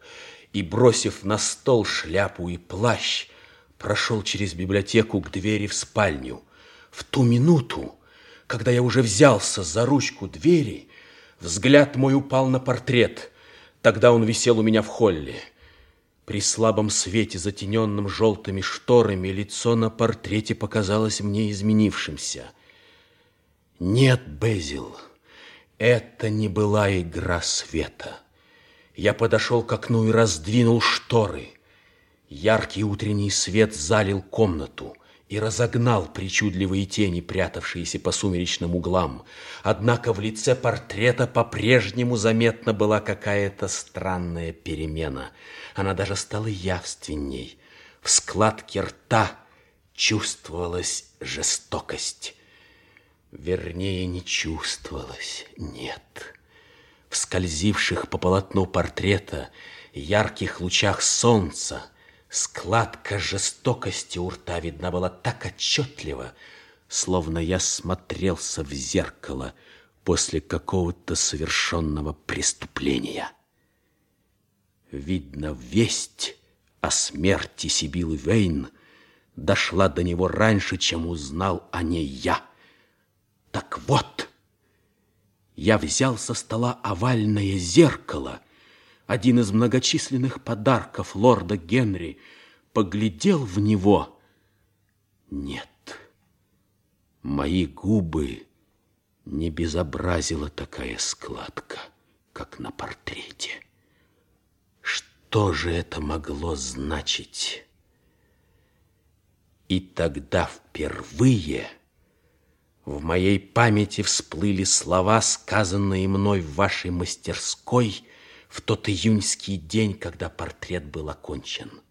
и, бросив на стол шляпу и плащ, прошел через библиотеку к двери в спальню. В ту минуту, когда я уже взялся за ручку двери, Взгляд мой упал на портрет. Тогда он висел у меня в холле. При слабом свете, затененном желтыми шторами, лицо на портрете показалось мне изменившимся. Нет, Безил, это не была игра света. Я подошел к окну и раздвинул шторы. Яркий утренний свет залил комнату и разогнал причудливые тени, прятавшиеся по сумеречным углам. Однако в лице портрета по-прежнему заметна была какая-то странная перемена. Она даже стала явственней. В складке рта чувствовалась жестокость. Вернее, не чувствовалась, нет. В скользивших по полотну портрета ярких лучах солнца Складка жестокости у рта видна была так отчетливо, словно я смотрелся в зеркало после какого-то совершенного преступления. Видно, весть о смерти Сибилы Вейн дошла до него раньше, чем узнал о ней я. Так вот, я взял со стола овальное зеркало один из многочисленных подарков лорда Генри, поглядел в него. Нет, мои губы не безобразила такая складка, как на портрете. Что же это могло значить? И тогда впервые в моей памяти всплыли слова, сказанные мной в вашей мастерской – в тот июньский день, когда портрет был окончен.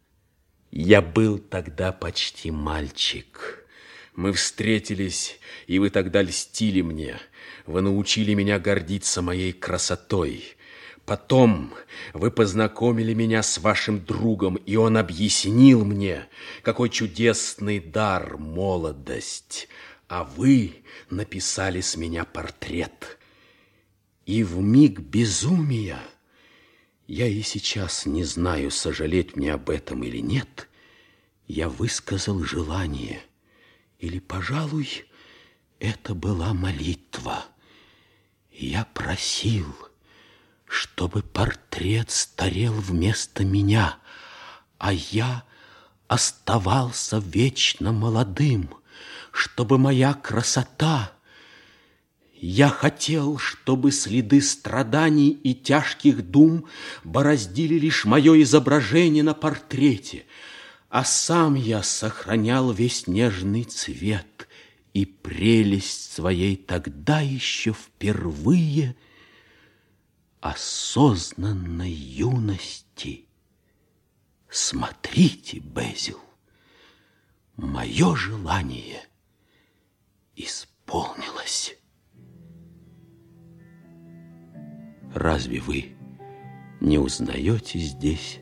Я был тогда почти мальчик. Мы встретились, и вы тогда льстили мне. Вы научили меня гордиться моей красотой. Потом вы познакомили меня с вашим другом, и он объяснил мне, какой чудесный дар молодость. А вы написали с меня портрет. И в миг безумия я и сейчас не знаю, сожалеть мне об этом или нет. я высказал желание, или, пожалуй, это была молитва. Я просил, чтобы портрет старел вместо меня, а я оставался вечно молодым, чтобы моя красота... Я хотел, чтобы следы страданий и тяжких дум бороздили лишь мое изображение на портрете, а сам я сохранял весь нежный цвет и прелесть своей тогда еще впервые осознанной юности. Смотрите, Безил, мое желание исполнилось. Разве вы не узнаете здесь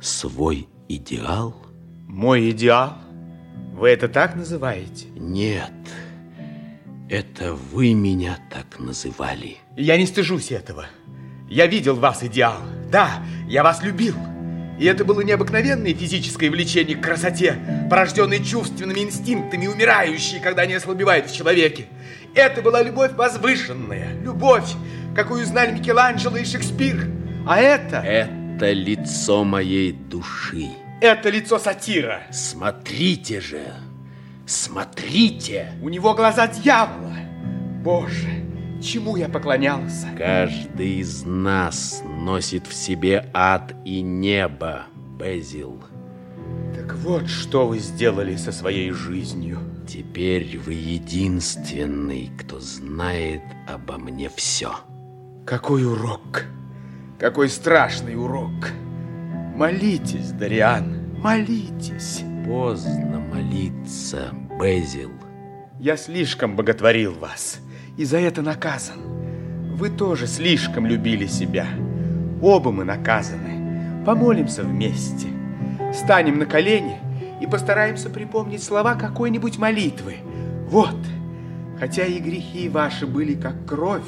свой идеал? Мой идеал? Вы это так называете? Нет, это вы меня так называли. Я не стыжусь этого. Я видел в вас идеал. Да, я вас любил. И это было необыкновенное физическое влечение к красоте, порожденное чувственными инстинктами, умирающей, когда они ослабевают в человеке. Это была любовь возвышенная, любовь, какую знали Микеланджело и Шекспир. А это... Это лицо моей души. Это лицо сатира. Смотрите же, смотрите. У него глаза дьявола. Боже, чему я поклонялся? Каждый из нас носит в себе ад и небо, Безил. Так вот, что вы сделали со своей жизнью. Теперь вы единственный, кто знает обо мне все. Какой урок! Какой страшный урок! Молитесь, Дариан, молитесь. Поздно молиться, Безил. Я слишком боготворил вас, и за это наказан. Вы тоже слишком любили себя. Оба мы наказаны. Помолимся вместе. Станем на колени и постараемся припомнить слова какой-нибудь молитвы. Вот, хотя и грехи ваши были как кровь,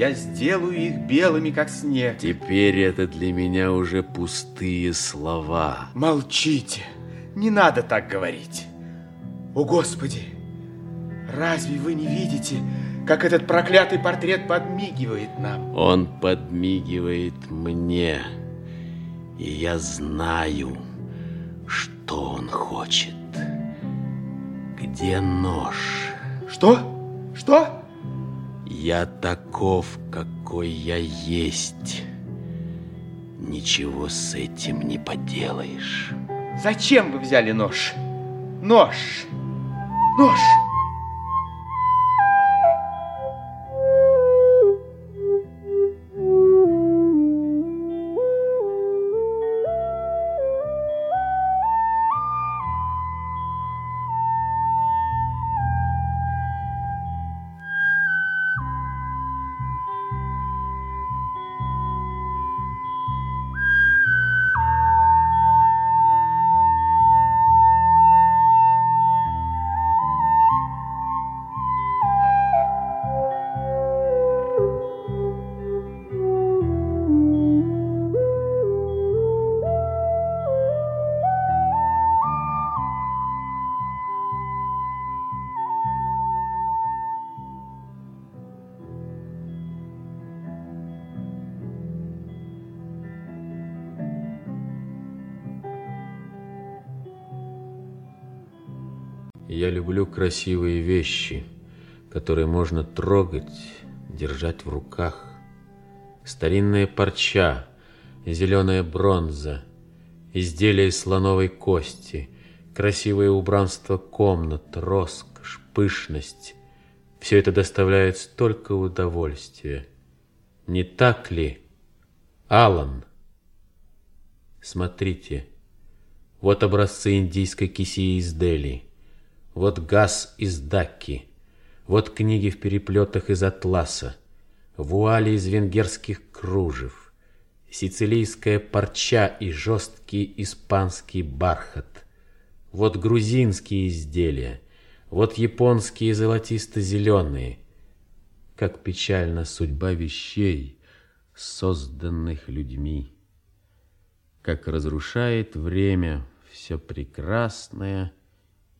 я сделаю их белыми, как снег. Теперь это для меня уже пустые слова. Молчите. Не надо так говорить. О, Господи! Разве вы не видите, как этот проклятый портрет подмигивает нам? Он подмигивает мне. И я знаю, что он хочет. Где нож? Что? Что? Я таков, какой я есть. Ничего с этим не поделаешь. Зачем вы взяли нож? Нож! Нож! Люблю красивые вещи, которые можно трогать, держать в руках. Старинная парча, зеленая бронза, изделия из слоновой кости, красивое убранство комнат, роскошь, пышность. Все это доставляет столько удовольствия. Не так ли, Алан? Смотрите, вот образцы индийской кисии из Дели. Вот газ из Дакки, вот книги в переплетах из атласа, вуали из венгерских кружев, сицилийская парча и жесткий испанский бархат, вот грузинские изделия, вот японские золотисто-зеленые. Как печальна судьба вещей, созданных людьми. Как разрушает время все прекрасное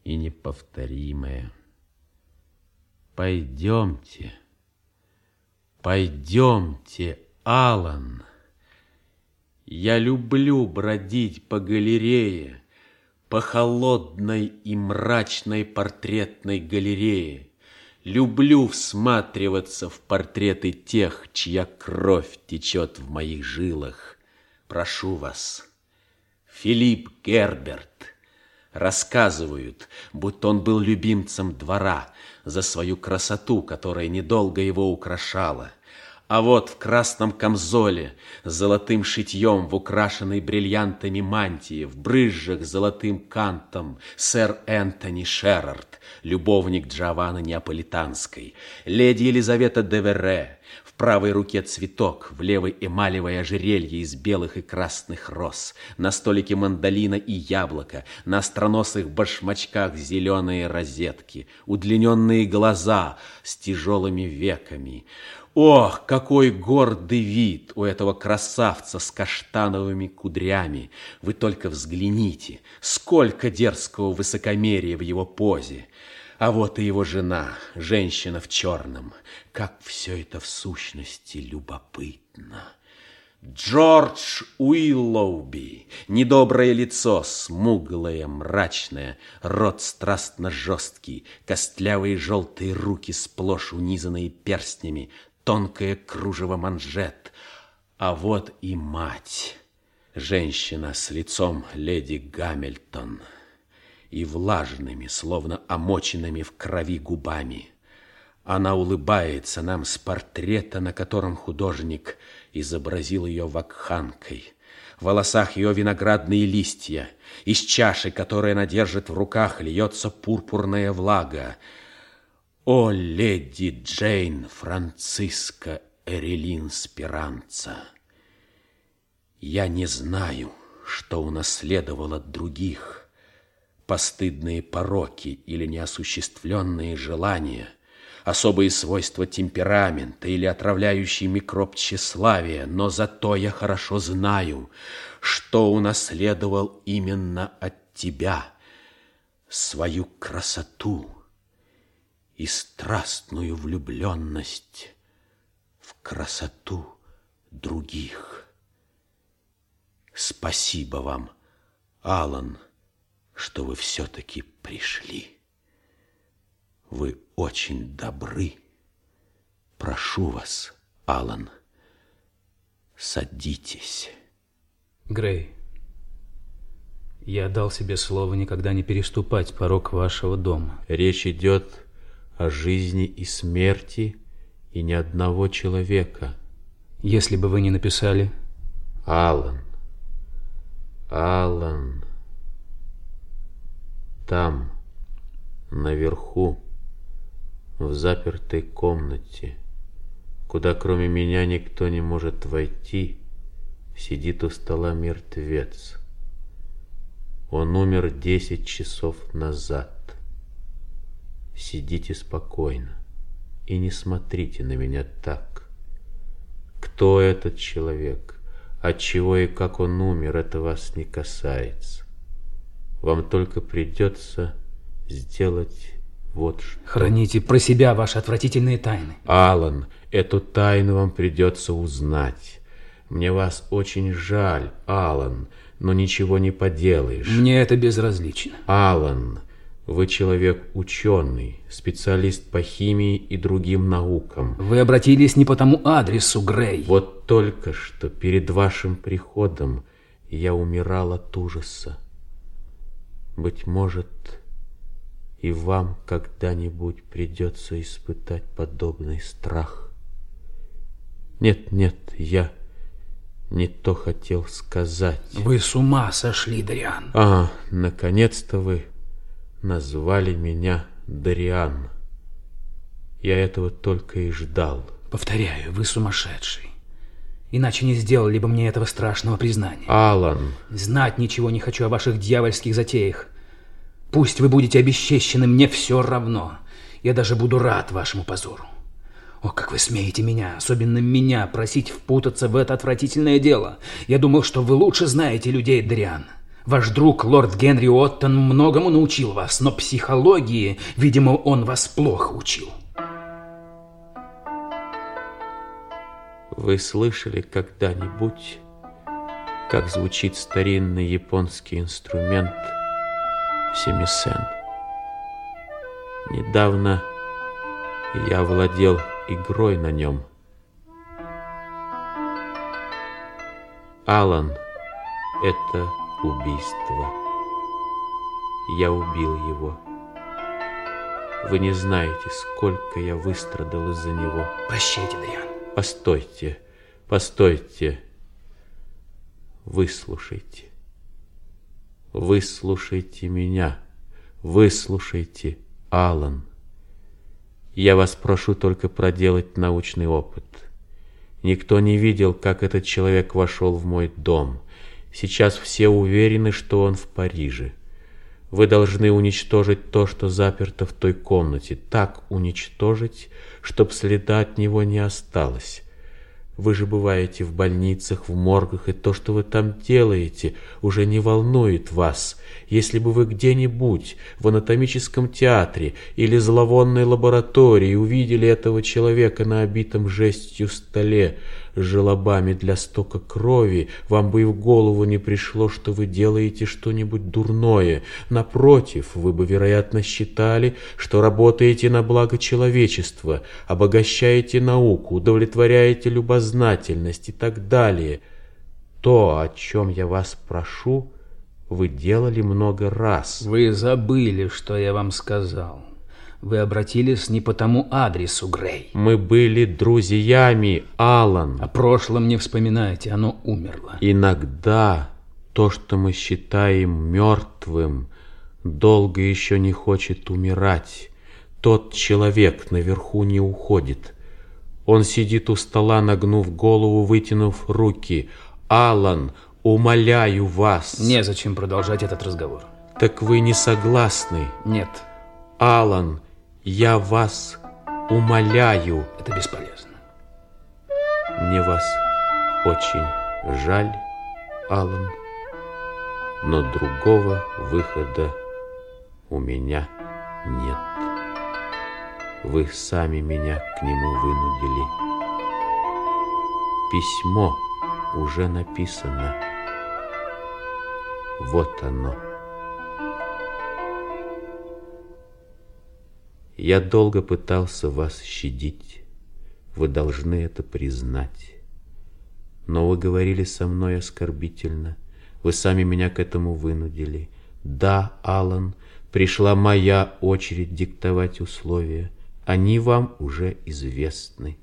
и неповторимое. Пойдемте, пойдемте, Алан. Я люблю бродить по галерее, по холодной и мрачной портретной галерее. Люблю всматриваться в портреты тех, чья кровь течет в моих жилах. Прошу вас, Филипп Герберт, рассказывают, будто он был любимцем двора за свою красоту, которая недолго его украшала. А вот в красном камзоле, с золотым шитьем в украшенной бриллиантами мантии, в брызжах золотым кантом, сэр Энтони Шерард, любовник Джованны Неаполитанской, леди Елизавета де Верре, правой руке цветок, в левой эмалевое ожерелье из белых и красных роз, на столике мандолина и яблоко, на остроносых башмачках зеленые розетки, удлиненные глаза с тяжелыми веками. Ох, какой гордый вид у этого красавца с каштановыми кудрями! Вы только взгляните, сколько дерзкого высокомерия в его позе! А вот и его жена, женщина в черном. Как все это в сущности любопытно. Джордж Уиллоуби, недоброе лицо, смуглое, мрачное, рот страстно жесткий, костлявые желтые руки сплошь унизанные перстнями, тонкое кружево манжет. А вот и мать, женщина с лицом леди Гамильтон и влажными, словно омоченными в крови губами. Она улыбается нам с портрета, на котором художник изобразил ее вакханкой. В волосах ее виноградные листья. Из чаши, которую она держит в руках, льется пурпурная влага. О, леди Джейн Франциска Эрелин Спиранца! Я не знаю, что унаследовал от других – постыдные пороки или неосуществленные желания, особые свойства темперамента или отравляющий микроб тщеславия, но зато я хорошо знаю, что унаследовал именно от тебя свою красоту и страстную влюбленность в красоту других. Спасибо вам, Алан, что вы все-таки пришли. Вы очень добры. Прошу вас, Алан, садитесь. Грей, я дал себе слово никогда не переступать порог вашего дома. Речь идет о жизни и смерти и ни одного человека. Если бы вы не написали... Алан, Алан там, наверху, в запертой комнате, куда кроме меня никто не может войти, сидит у стола мертвец. Он умер десять часов назад. Сидите спокойно и не смотрите на меня так. Кто этот человек? От чего и как он умер, это вас не касается. Вам только придется сделать вот что. Храните про себя ваши отвратительные тайны. Алан, эту тайну вам придется узнать. Мне вас очень жаль, Алан, но ничего не поделаешь. Мне это безразлично. Алан, вы человек ученый, специалист по химии и другим наукам. Вы обратились не по тому адресу, Грей. Вот только что перед вашим приходом я умирал от ужаса. Быть может, и вам когда-нибудь придется испытать подобный страх. Нет, нет, я не то хотел сказать. Вы с ума сошли, Дариан. А, наконец-то вы назвали меня Дариан. Я этого только и ждал. Повторяю, вы сумасшедший. Иначе не сделали бы мне этого страшного признания. Алан. Знать ничего не хочу о ваших дьявольских затеях. Пусть вы будете обесчещены, мне все равно. Я даже буду рад вашему позору. О, как вы смеете меня, особенно меня, просить впутаться в это отвратительное дело. Я думал, что вы лучше знаете людей, Дриан. Ваш друг, лорд Генри Оттон, многому научил вас, но психологии, видимо, он вас плохо учил. Вы слышали когда-нибудь, как звучит старинный японский инструмент семисен? Недавно я владел игрой на нем. Алан, это убийство. Я убил его. Вы не знаете, сколько я выстрадал из-за него. Прощайте, Даян. Постойте, постойте. Выслушайте. Выслушайте меня. Выслушайте, Алан. Я вас прошу только проделать научный опыт. Никто не видел, как этот человек вошел в мой дом. Сейчас все уверены, что он в Париже. Вы должны уничтожить то, что заперто в той комнате. Так уничтожить, чтоб следа от него не осталось. Вы же бываете в больницах, в моргах, и то, что вы там делаете, уже не волнует вас. Если бы вы где-нибудь в анатомическом театре или зловонной лаборатории увидели этого человека на обитом жестью столе, желобами для стока крови, вам бы и в голову не пришло, что вы делаете что-нибудь дурное. Напротив, вы бы, вероятно, считали, что работаете на благо человечества, обогащаете науку, удовлетворяете любознательность и так далее. То, о чем я вас прошу, вы делали много раз. Вы забыли, что я вам сказал. Вы обратились не по тому адресу, Грей. Мы были друзьями, Алан. О прошлом не вспоминайте, оно умерло. Иногда то, что мы считаем мертвым, долго еще не хочет умирать. Тот человек наверху не уходит. Он сидит у стола, нагнув голову, вытянув руки. Алан, умоляю вас. Незачем продолжать этот разговор. Так вы не согласны? Нет. Алан, я вас умоляю. Это бесполезно. Мне вас очень жаль, Алан, но другого выхода у меня нет. Вы сами меня к нему вынудили. Письмо уже написано. Вот оно. Я долго пытался вас щадить. Вы должны это признать. Но вы говорили со мной оскорбительно. Вы сами меня к этому вынудили. Да, Алан, пришла моя очередь диктовать условия. Они вам уже известны.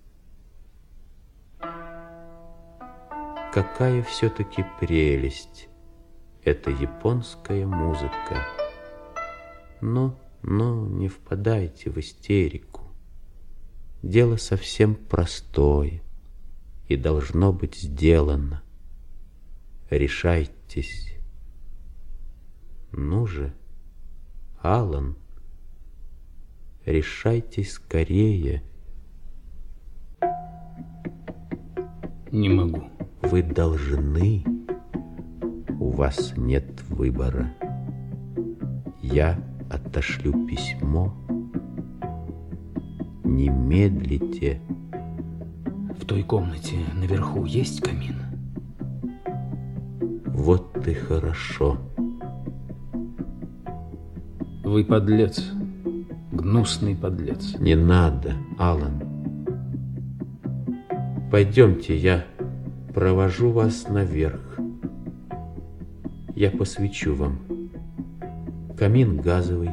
Какая все-таки прелесть эта японская музыка. Ну, но не впадайте в истерику. Дело совсем простое и должно быть сделано. Решайтесь. Ну же, Алан, решайтесь скорее. Не могу. Вы должны. У вас нет выбора. Я отошлю письмо. Не медлите. В той комнате наверху есть камин? Вот и хорошо. Вы подлец. Гнусный подлец. Не надо, Алан. Пойдемте, я провожу вас наверх. Я посвечу вам. Камин газовый,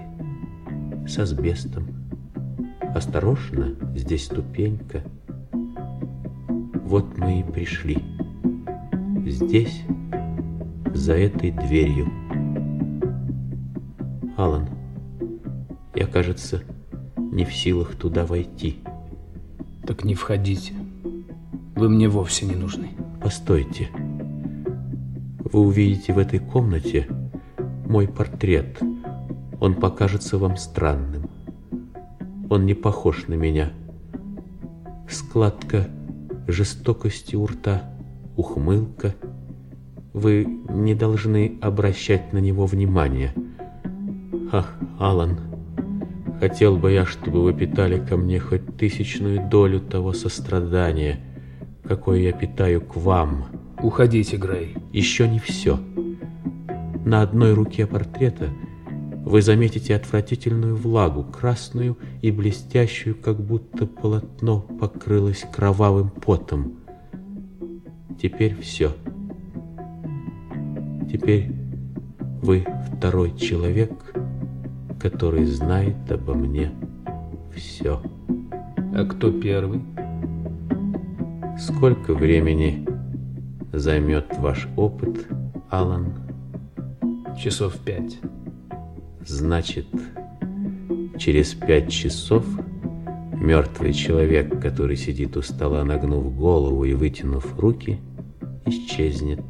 с асбестом. Осторожно, здесь ступенька. Вот мы и пришли. Здесь, за этой дверью. Алан, я, кажется, не в силах туда войти. Так не входите. Вы мне вовсе не нужны. Постойте. Вы увидите в этой комнате мой портрет – он покажется вам странным. Он не похож на меня. Складка жестокости у рта, ухмылка, Вы не должны обращать на него внимания. Ах, Алан, хотел бы я, чтобы вы питали ко мне хоть тысячную долю того сострадания, какое я питаю к вам. Уходите, Грей. Еще не все. На одной руке портрета вы заметите отвратительную влагу, красную и блестящую, как будто полотно покрылось кровавым потом. Теперь все. Теперь вы второй человек, который знает обо мне все. А кто первый? Сколько времени займет ваш опыт, Алан? Часов пять. Значит, через пять часов мертвый человек, который сидит у стола, нагнув голову и вытянув руки, исчезнет.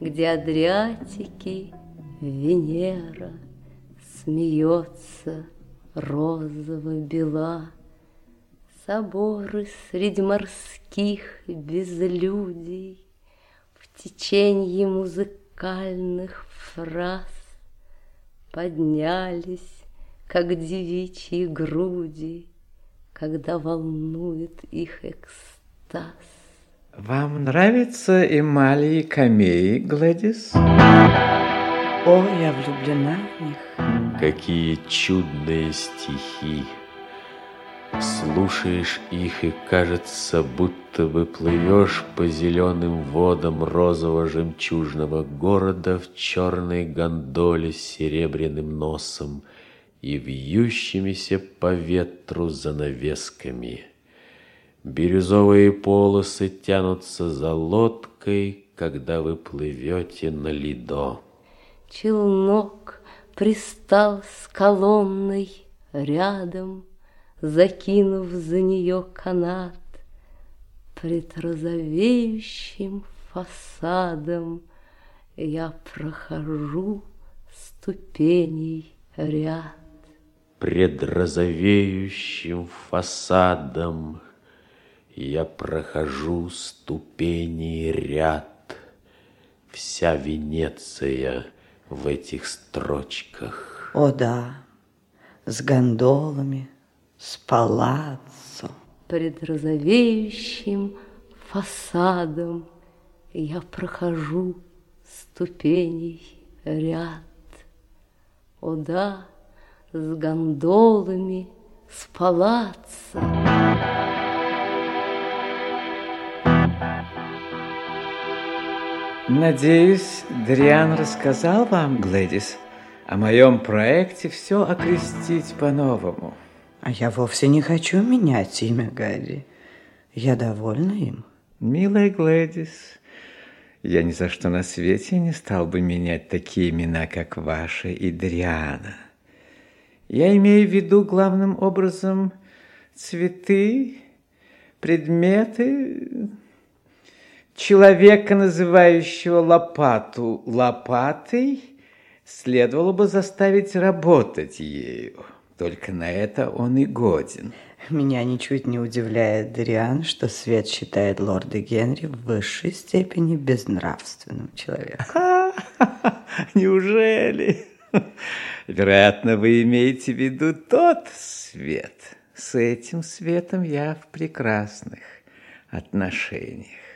Где Адриатики Венера Смеется розово-бела. Соборы среди морских безлюдей В теченье музыкальных фраз Поднялись как девичьи груди, когда волнует их экстаз. Вам нравятся эмали и камеи, Гладис? О, я влюблена в них. Какие чудные стихи! Слушаешь их, и кажется, будто бы плывешь по зеленым водам розово-жемчужного города в черной гондоле с серебряным носом – и вьющимися по ветру занавесками. Бирюзовые полосы тянутся за лодкой, когда вы плывете на лидо. Челнок пристал с колонной рядом, Закинув за нее канат. Пред розовеющим фасадом Я прохожу ступеней ряд пред розовеющим фасадом Я прохожу ступени ряд. Вся Венеция в этих строчках. О да, с гондолами, с палаццо. Пред розовеющим фасадом Я прохожу ступеней ряд. О да, с гондолами, с палаца. Надеюсь, Дриан рассказал вам, Глэдис, о моем проекте все окрестить по-новому. А я вовсе не хочу менять имя Гарри. Я довольна им. Милая Глэдис, я ни за что на свете не стал бы менять такие имена, как ваши и Дриана. Я имею в виду главным образом цветы, предметы, человека, называющего лопату лопатой, следовало бы заставить работать ею. Только на это он и годен. Меня ничуть не удивляет, Дариан, что Свет считает лорда Генри в высшей степени безнравственным человеком. Неужели? Вероятно, вы имеете в виду тот свет. С этим светом я в прекрасных отношениях.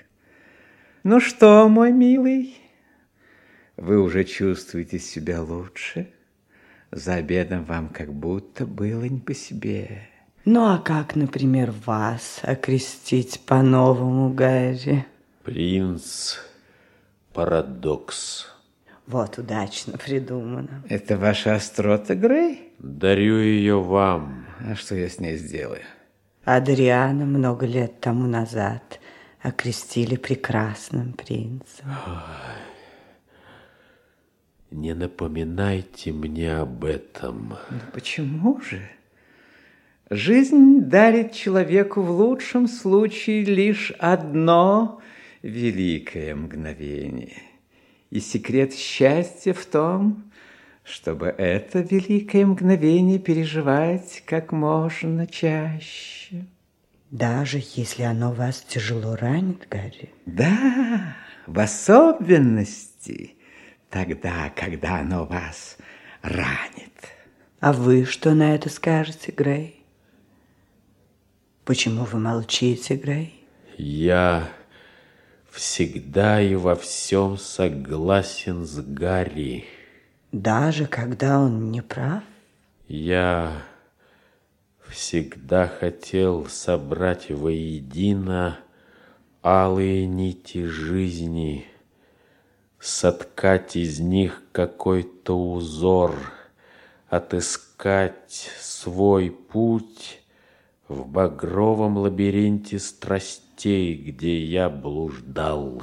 Ну что, мой милый, вы уже чувствуете себя лучше? За обедом вам как будто было не по себе. Ну а как, например, вас окрестить по-новому, Гарри? Принц Парадокс. Вот удачно придумано. Это ваша острота, Грей? Дарю ее вам. А что я с ней сделаю? Адриана много лет тому назад окрестили прекрасным принцем. Не напоминайте мне об этом. Ну почему же? Жизнь дарит человеку в лучшем случае лишь одно великое мгновение. И секрет счастья в том, чтобы это великое мгновение переживать как можно чаще. Даже если оно вас тяжело ранит, Гарри? Да, в особенности тогда, когда оно вас ранит. А вы что на это скажете, Грей? Почему вы молчите, Грей? Я всегда и во всем согласен с Гарри. Даже когда он не прав? Я всегда хотел собрать воедино алые нити жизни, соткать из них какой-то узор, отыскать свой путь в багровом лабиринте страстей, где я блуждал.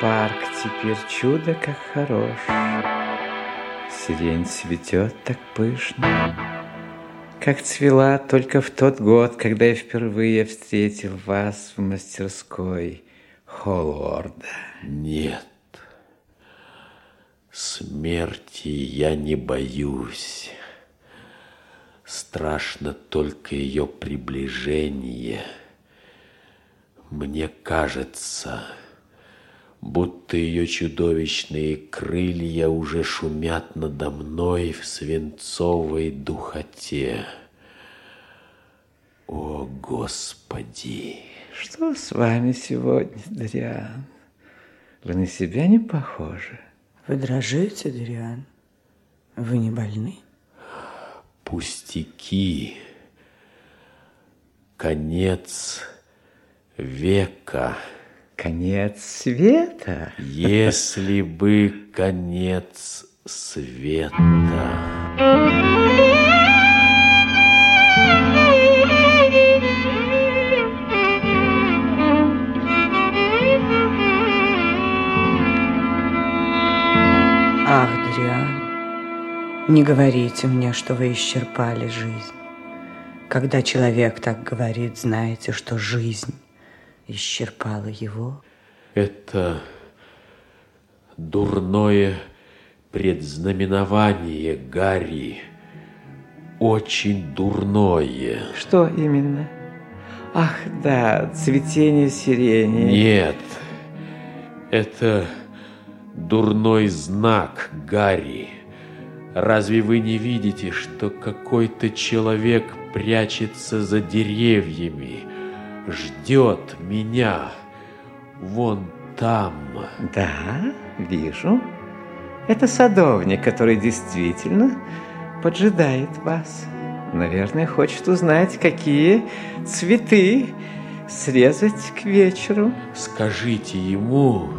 Парк теперь чудо как хорош. Сирень цветет так пышно, как цвела только в тот год, когда я впервые встретил вас в мастерской Холлорда. Нет, смерти я не боюсь. Страшно только ее приближение. Мне кажется, будто ее чудовищные крылья уже шумят надо мной в свинцовой духоте. О, Господи! Что с вами сегодня, Дариан? Вы на себя не похожи. Вы дрожите, Дариан? Вы не больны? Пустяки. Конец века. Конец света? Если бы конец света. Ах, Дриан, не говорите мне, что вы исчерпали жизнь. Когда человек так говорит, знаете, что жизнь исчерпала его. Это дурное предзнаменование, Гарри. Очень дурное. Что именно? Ах, да, цветение сирени. Нет, это дурной знак, Гарри. Разве вы не видите, что какой-то человек прячется за деревьями, ждет меня вон там? Да, вижу. Это садовник, который действительно поджидает вас. Наверное, хочет узнать, какие цветы срезать к вечеру. Скажите ему,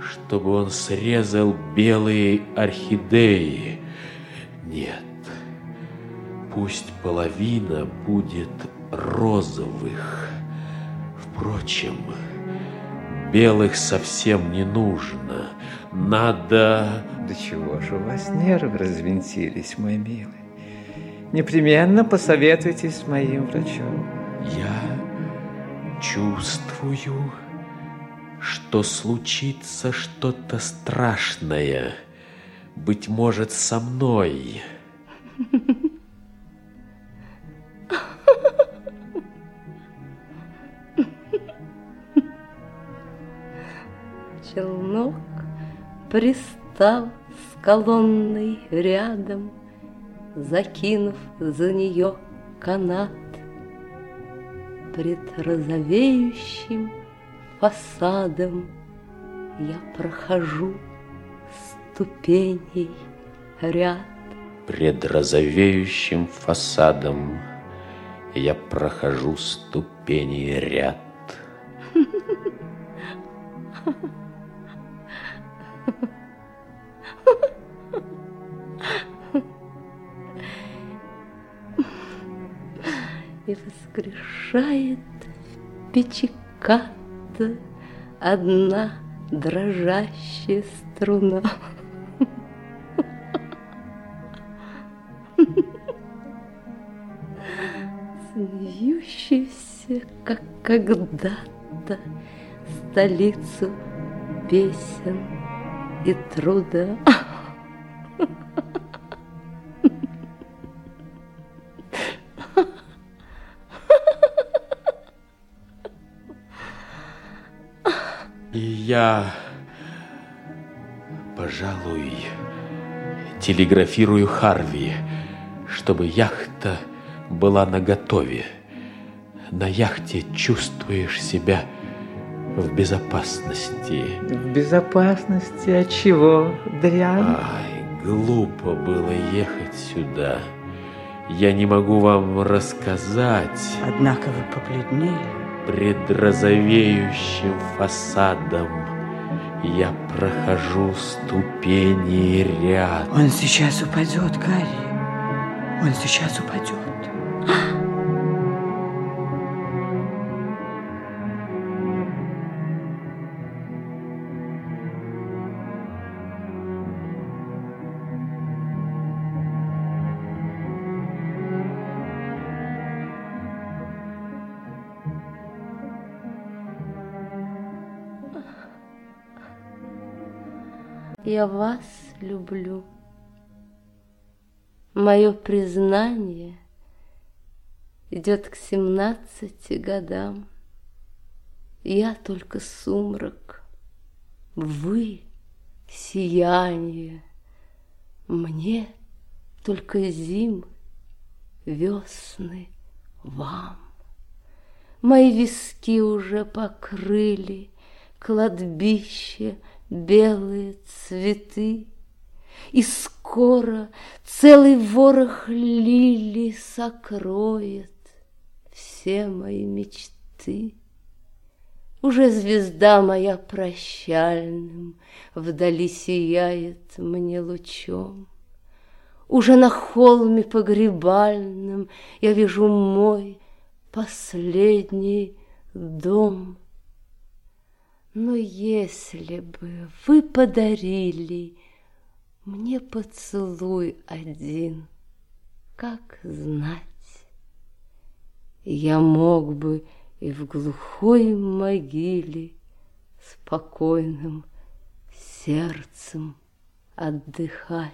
чтобы он срезал белые орхидеи. Нет, пусть половина будет розовых. Впрочем, белых совсем не нужно. Надо... Да чего же у вас нервы развинтились, мой милый? Непременно посоветуйтесь с моим врачом. Я чувствую, что случится что-то страшное. Быть может, со мной. Челнок пристал с колонной рядом, Закинув за нее канат. Пред розовеющим фасадом Я прохожу ступеней ряд. Пред розовеющим фасадом Я прохожу ступеней ряд. И воскрешает печиката Одна дрожащая струна. Смеющийся, как когда-то, Столицу песен и труда. И я, пожалуй, телеграфирую Харви, чтобы яхта была наготове. На яхте чувствуешь себя в безопасности. В безопасности от чего, Дриан? Ай, глупо было ехать сюда. Я не могу вам рассказать. Однако вы побледнели. Пред розовеющим фасадом я прохожу ступени ряд. Он сейчас упадет, Гарри. Он сейчас упадет. Я вас люблю. Мое признание идет к семнадцати годам. Я только сумрак, вы сияние, мне только зимы, весны вам. Мои виски уже покрыли кладбище белые цветы, И скоро целый ворох лилий сокроет все мои мечты. Уже звезда моя прощальным Вдали сияет мне лучом. Уже на холме погребальном Я вижу мой последний дом. Но если бы вы подарили Мне поцелуй один, как знать, Я мог бы и в глухой могиле Спокойным сердцем отдыхать.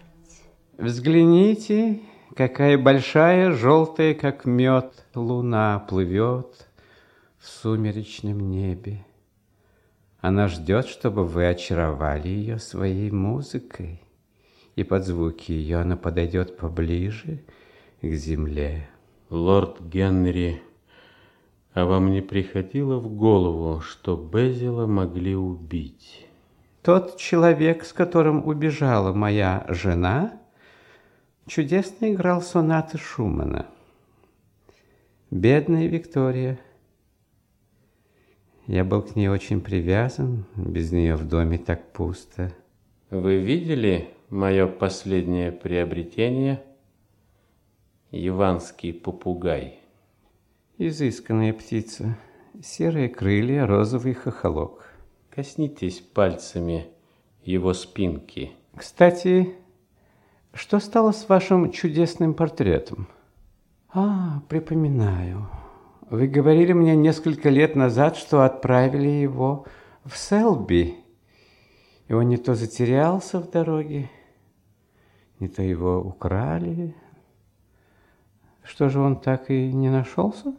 Взгляните, какая большая, желтая, как мед, луна плывет в сумеречном небе. Она ждет, чтобы вы очаровали ее своей музыкой, и под звуки ее она подойдет поближе к земле. Лорд Генри, а вам не приходило в голову, что Безила могли убить? Тот человек, с которым убежала моя жена, чудесно играл сонаты Шумана. Бедная Виктория. Я был к ней очень привязан, без нее в доме так пусто. Вы видели мое последнее приобретение? Иванский попугай. Изысканная птица, серые крылья, розовый хохолок. Коснитесь пальцами его спинки. Кстати, что стало с вашим чудесным портретом? А, припоминаю. Вы говорили мне несколько лет назад, что отправили его в Селби. И он не то затерялся в дороге, не то его украли. Что же он так и не нашелся?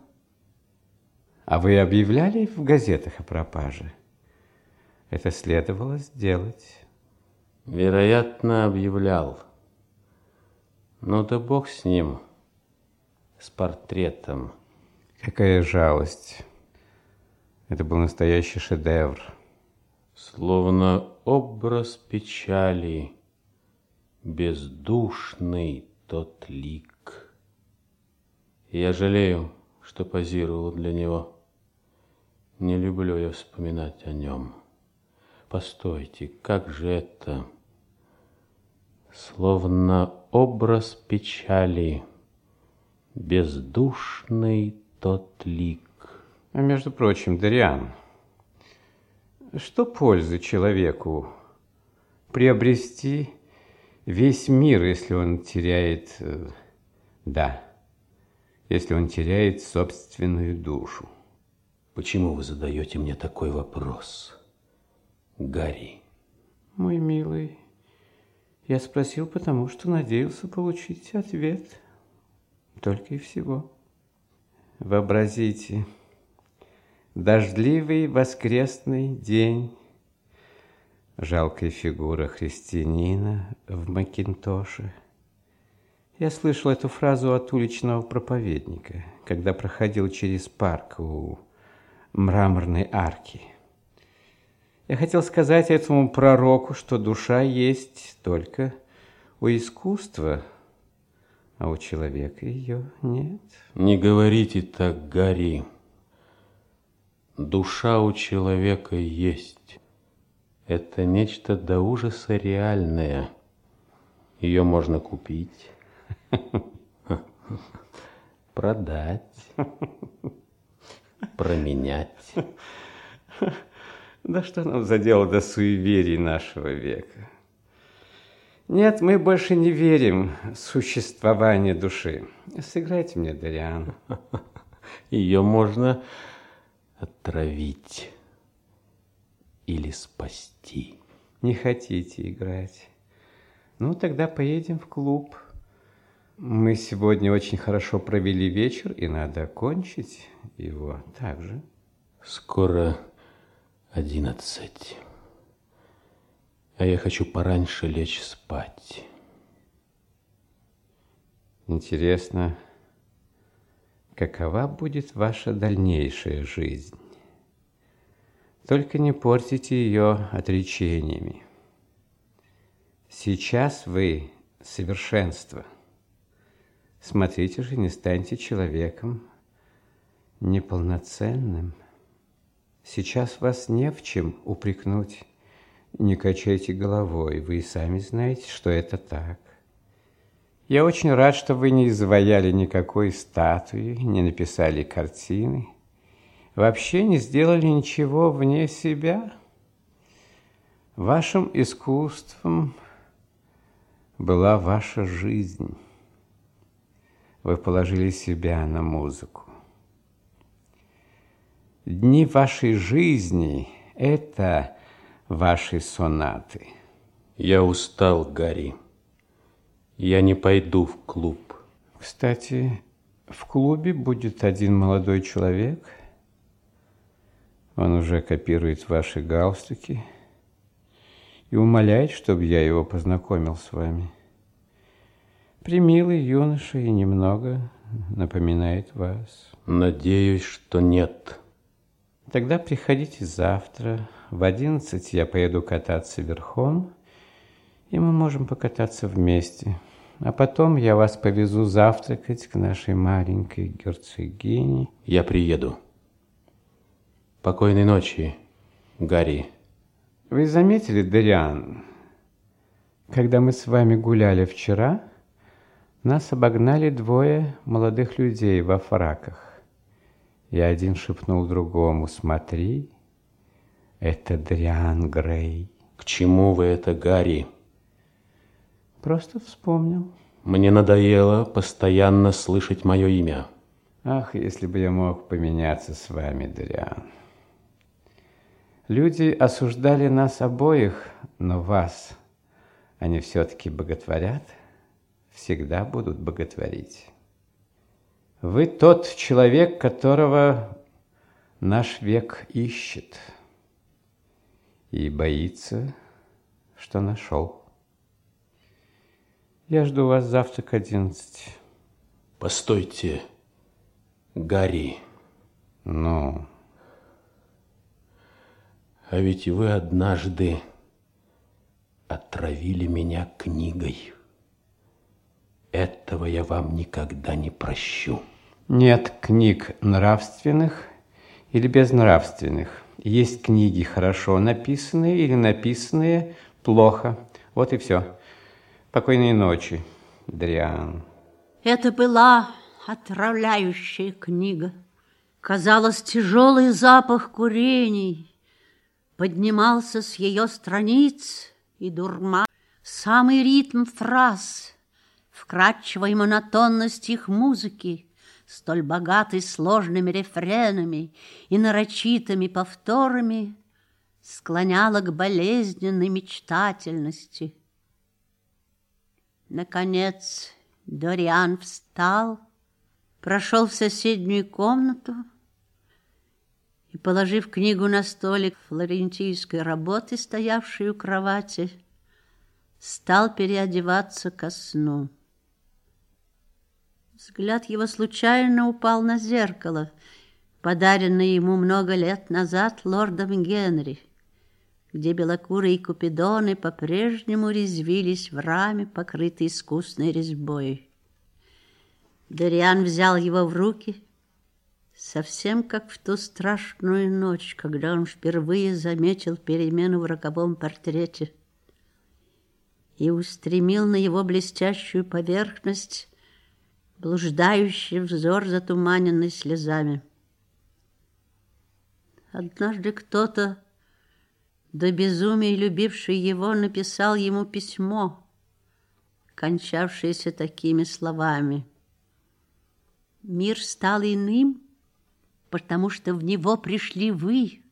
А вы объявляли в газетах о пропаже? Это следовало сделать. Вероятно, объявлял. Ну да бог с ним, с портретом. Какая жалость. Это был настоящий шедевр. Словно образ печали, бездушный тот лик. Я жалею, что позировал для него. Не люблю я вспоминать о нем. Постойте, как же это? Словно образ печали, бездушный тот лик. А между прочим, Дариан, что пользы человеку приобрести весь мир, если он теряет, э, да, если он теряет собственную душу? Почему вы задаете мне такой вопрос, Гарри? Мой милый, я спросил, потому что надеялся получить ответ. Только и всего. Вообразите, дождливый воскресный день, жалкая фигура христианина в Макинтоше. Я слышал эту фразу от уличного проповедника, когда проходил через парк у мраморной арки. Я хотел сказать этому пророку, что душа есть только у искусства, а у человека ее нет. Не говорите так, Гарри. Душа у человека есть. Это нечто до ужаса реальное. Ее можно купить, продать, променять. Да что нам за дело до суеверий нашего века? Нет, мы больше не верим в существование души. Сыграйте мне, Дариан. Ее можно отравить или спасти. Не хотите играть? Ну, тогда поедем в клуб. Мы сегодня очень хорошо провели вечер, и надо окончить его также. Скоро одиннадцать а я хочу пораньше лечь спать. Интересно, какова будет ваша дальнейшая жизнь? Только не портите ее отречениями. Сейчас вы совершенство. Смотрите же, не станьте человеком неполноценным. Сейчас вас не в чем упрекнуть. Не качайте головой, вы и сами знаете, что это так. Я очень рад, что вы не изваяли никакой статуи, не написали картины, вообще не сделали ничего вне себя. Вашим искусством была ваша жизнь. Вы положили себя на музыку. Дни вашей жизни – это ваши сонаты. Я устал, Гарри. Я не пойду в клуб. Кстати, в клубе будет один молодой человек. Он уже копирует ваши галстуки и умоляет, чтобы я его познакомил с вами. Примилый юноша и немного напоминает вас. Надеюсь, что нет. Тогда приходите завтра в одиннадцать я поеду кататься верхом, и мы можем покататься вместе. А потом я вас повезу завтракать к нашей маленькой герцогине. Я приеду. Покойной ночи, Гарри. Вы заметили, Дариан, когда мы с вами гуляли вчера, нас обогнали двое молодых людей во фраках. И один шепнул другому «Смотри, Это Дриан Грей. К чему вы это, Гарри? Просто вспомнил. Мне надоело постоянно слышать мое имя. Ах, если бы я мог поменяться с вами, Дриан. Люди осуждали нас обоих, но вас они все-таки боготворят, всегда будут боготворить. Вы тот человек, которого наш век ищет и боится, что нашел. Я жду вас завтра к одиннадцати. Постойте, Гарри. Ну? А ведь вы однажды отравили меня книгой. Этого я вам никогда не прощу. Нет книг нравственных или безнравственных. Есть книги хорошо написанные или написанные плохо. Вот и все. Покойной ночи, Дриан. Это была отравляющая книга. Казалось, тяжелый запах курений поднимался с ее страниц и дурма. Самый ритм фраз, вкрадчивая монотонность их музыки, столь богатой сложными рефренами и нарочитыми повторами, склоняла к болезненной мечтательности. Наконец Дориан встал, прошел в соседнюю комнату и, положив книгу на столик флорентийской работы, стоявшей у кровати, стал переодеваться ко сну. Взгляд его случайно упал на зеркало, подаренное ему много лет назад лордом Генри, где белокурые купидоны по-прежнему резвились в раме, покрытой искусной резьбой. Дориан взял его в руки, совсем как в ту страшную ночь, когда он впервые заметил перемену в роковом портрете и устремил на его блестящую поверхность блуждающий взор, затуманенный слезами. Однажды кто-то, до безумия любивший его, написал ему письмо, кончавшееся такими словами. «Мир стал иным, потому что в него пришли вы,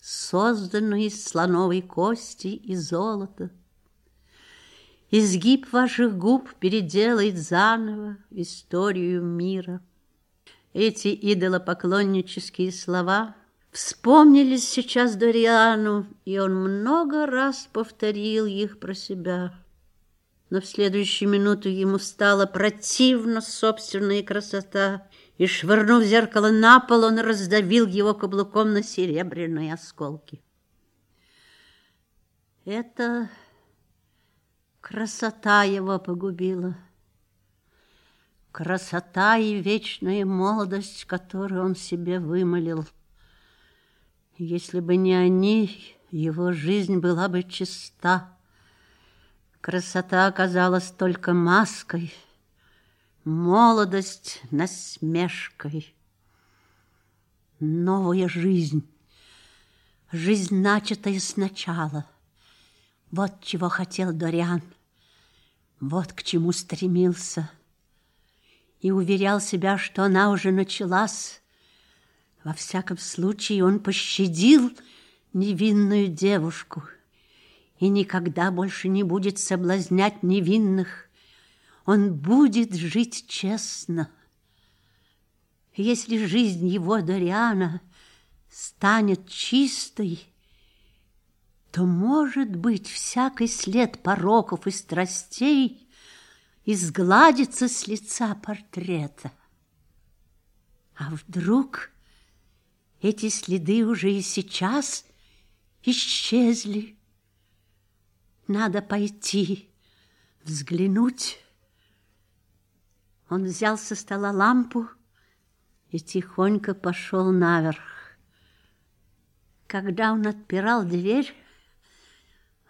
созданные из слоновой кости и золота. Изгиб ваших губ переделает заново историю мира. Эти идолопоклоннические слова вспомнились сейчас Дориану, и он много раз повторил их про себя. Но в следующую минуту ему стало противно собственная красота, и, швырнув зеркало на пол, он раздавил его каблуком на серебряные осколки. Это Красота его погубила. Красота и вечная молодость, которую он себе вымолил. Если бы не они, его жизнь была бы чиста. Красота оказалась только маской, молодость насмешкой. Новая жизнь, жизнь, начатая сначала. Вот чего хотел Дориан. Вот к чему стремился. И уверял себя, что она уже началась. Во всяком случае, он пощадил невинную девушку и никогда больше не будет соблазнять невинных. Он будет жить честно. Если жизнь его Дориана станет чистой, то, может быть, всякий след пороков и страстей изгладится с лица портрета. А вдруг эти следы уже и сейчас исчезли? Надо пойти, взглянуть. Он взял со стола лампу и тихонько пошел наверх. Когда он отпирал дверь,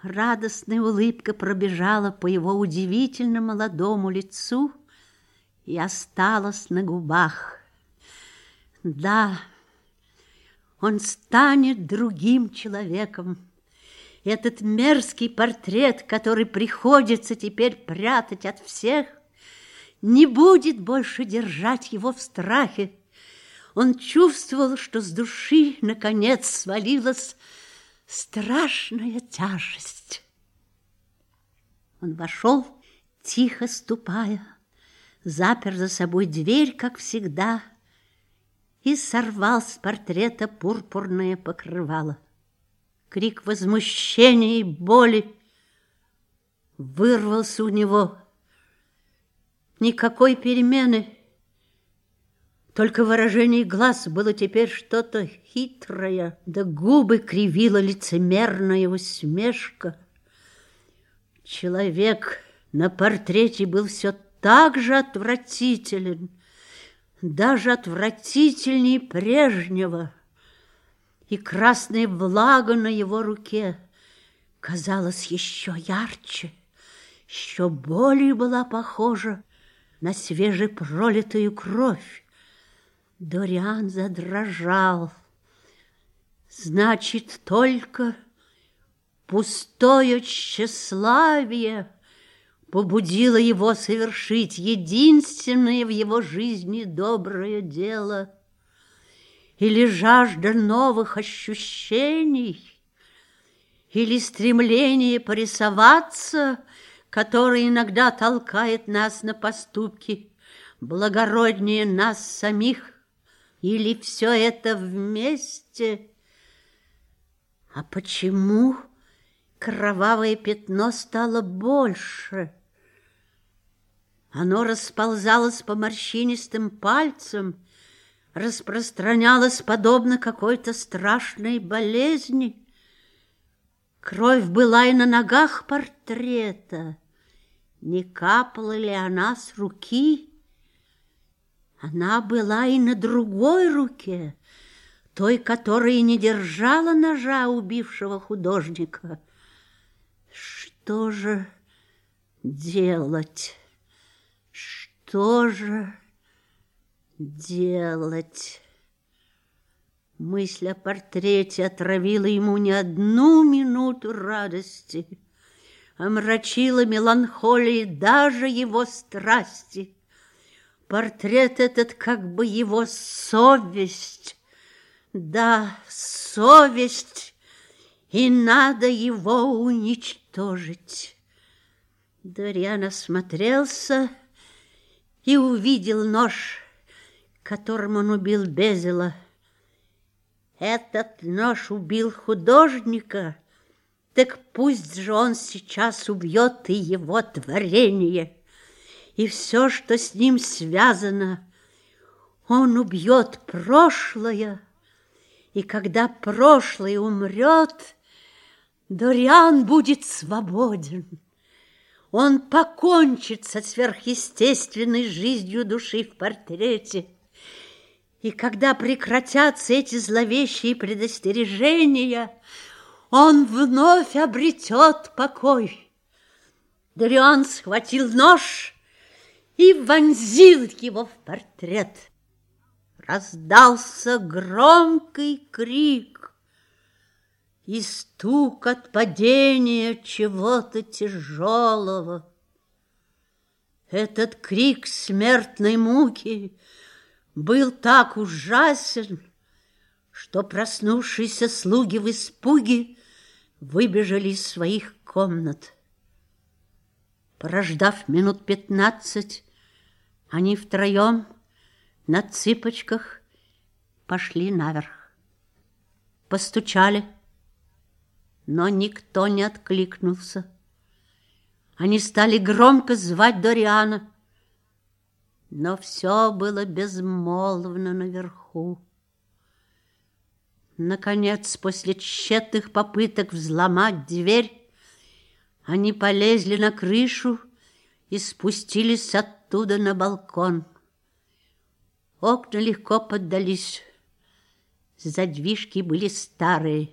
Радостная улыбка пробежала по его удивительно молодому лицу и осталась на губах. Да, Он станет другим человеком. Этот мерзкий портрет, который приходится теперь прятать от всех, не будет больше держать его в страхе. Он чувствовал, что с души, наконец, свалилась страшная тяжесть. Он вошел, тихо ступая, запер за собой дверь, как всегда, и сорвал с портрета пурпурное покрывало. Крик возмущения и боли вырвался у него. Никакой перемены, только выражение глаз было теперь что-то хитрое, да губы кривила лицемерная усмешка. Человек на портрете был все так же отвратителен, даже отвратительнее прежнего, и красная влага на его руке казалась еще ярче, еще более была похожа на свежепролитую кровь. Дориан задрожал. Значит, только пустое тщеславие побудило его совершить единственное в его жизни доброе дело или жажда новых ощущений, или стремление порисоваться, которое иногда толкает нас на поступки, благороднее нас самих, или все это вместе? А почему кровавое пятно стало больше? Оно расползалось по морщинистым пальцам, распространялось подобно какой-то страшной болезни. Кровь была и на ногах портрета. Не капала ли она с руки? Она была и на другой руке, той, которая не держала ножа убившего художника. Что же делать? Что же делать? Мысль о портрете отравила ему не одну минуту радости, омрачила меланхолией даже его страсти. Портрет этот как бы его совесть. Да, совесть, и надо его уничтожить. Дориан осмотрелся и увидел нож, которым он убил Безела. Этот нож убил художника, так пусть же он сейчас убьет и его творение и все, что с ним связано. Он убьет прошлое, и когда прошлое умрет, Дориан будет свободен. Он покончит со сверхъестественной жизнью души в портрете. И когда прекратятся эти зловещие предостережения, он вновь обретет покой. Дориан схватил нож и вонзил его в портрет. Раздался громкий крик и стук от падения чего-то тяжелого. Этот крик смертной муки был так ужасен, что проснувшиеся слуги в испуге выбежали из своих комнат. Прождав минут пятнадцать, они втроем на цыпочках пошли наверх. Постучали, но никто не откликнулся. Они стали громко звать Дориана, но все было безмолвно наверху. Наконец, после тщетных попыток взломать дверь, они полезли на крышу и спустились оттуда на балкон. Окна легко поддались, задвижки были старые.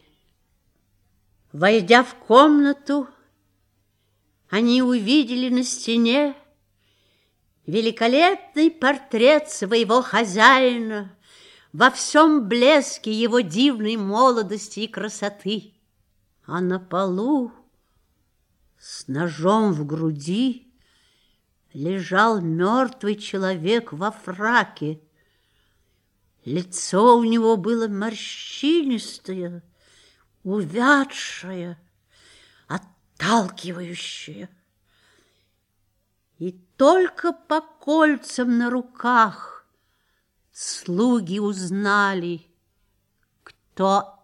Войдя в комнату, они увидели на стене великолепный портрет своего хозяина, во всем блеске его дивной молодости и красоты. А на полу с ножом в груди лежал мертвый человек во фраке. Лицо у него было морщинистое, увядшее, отталкивающее. И только по кольцам на руках слуги узнали, кто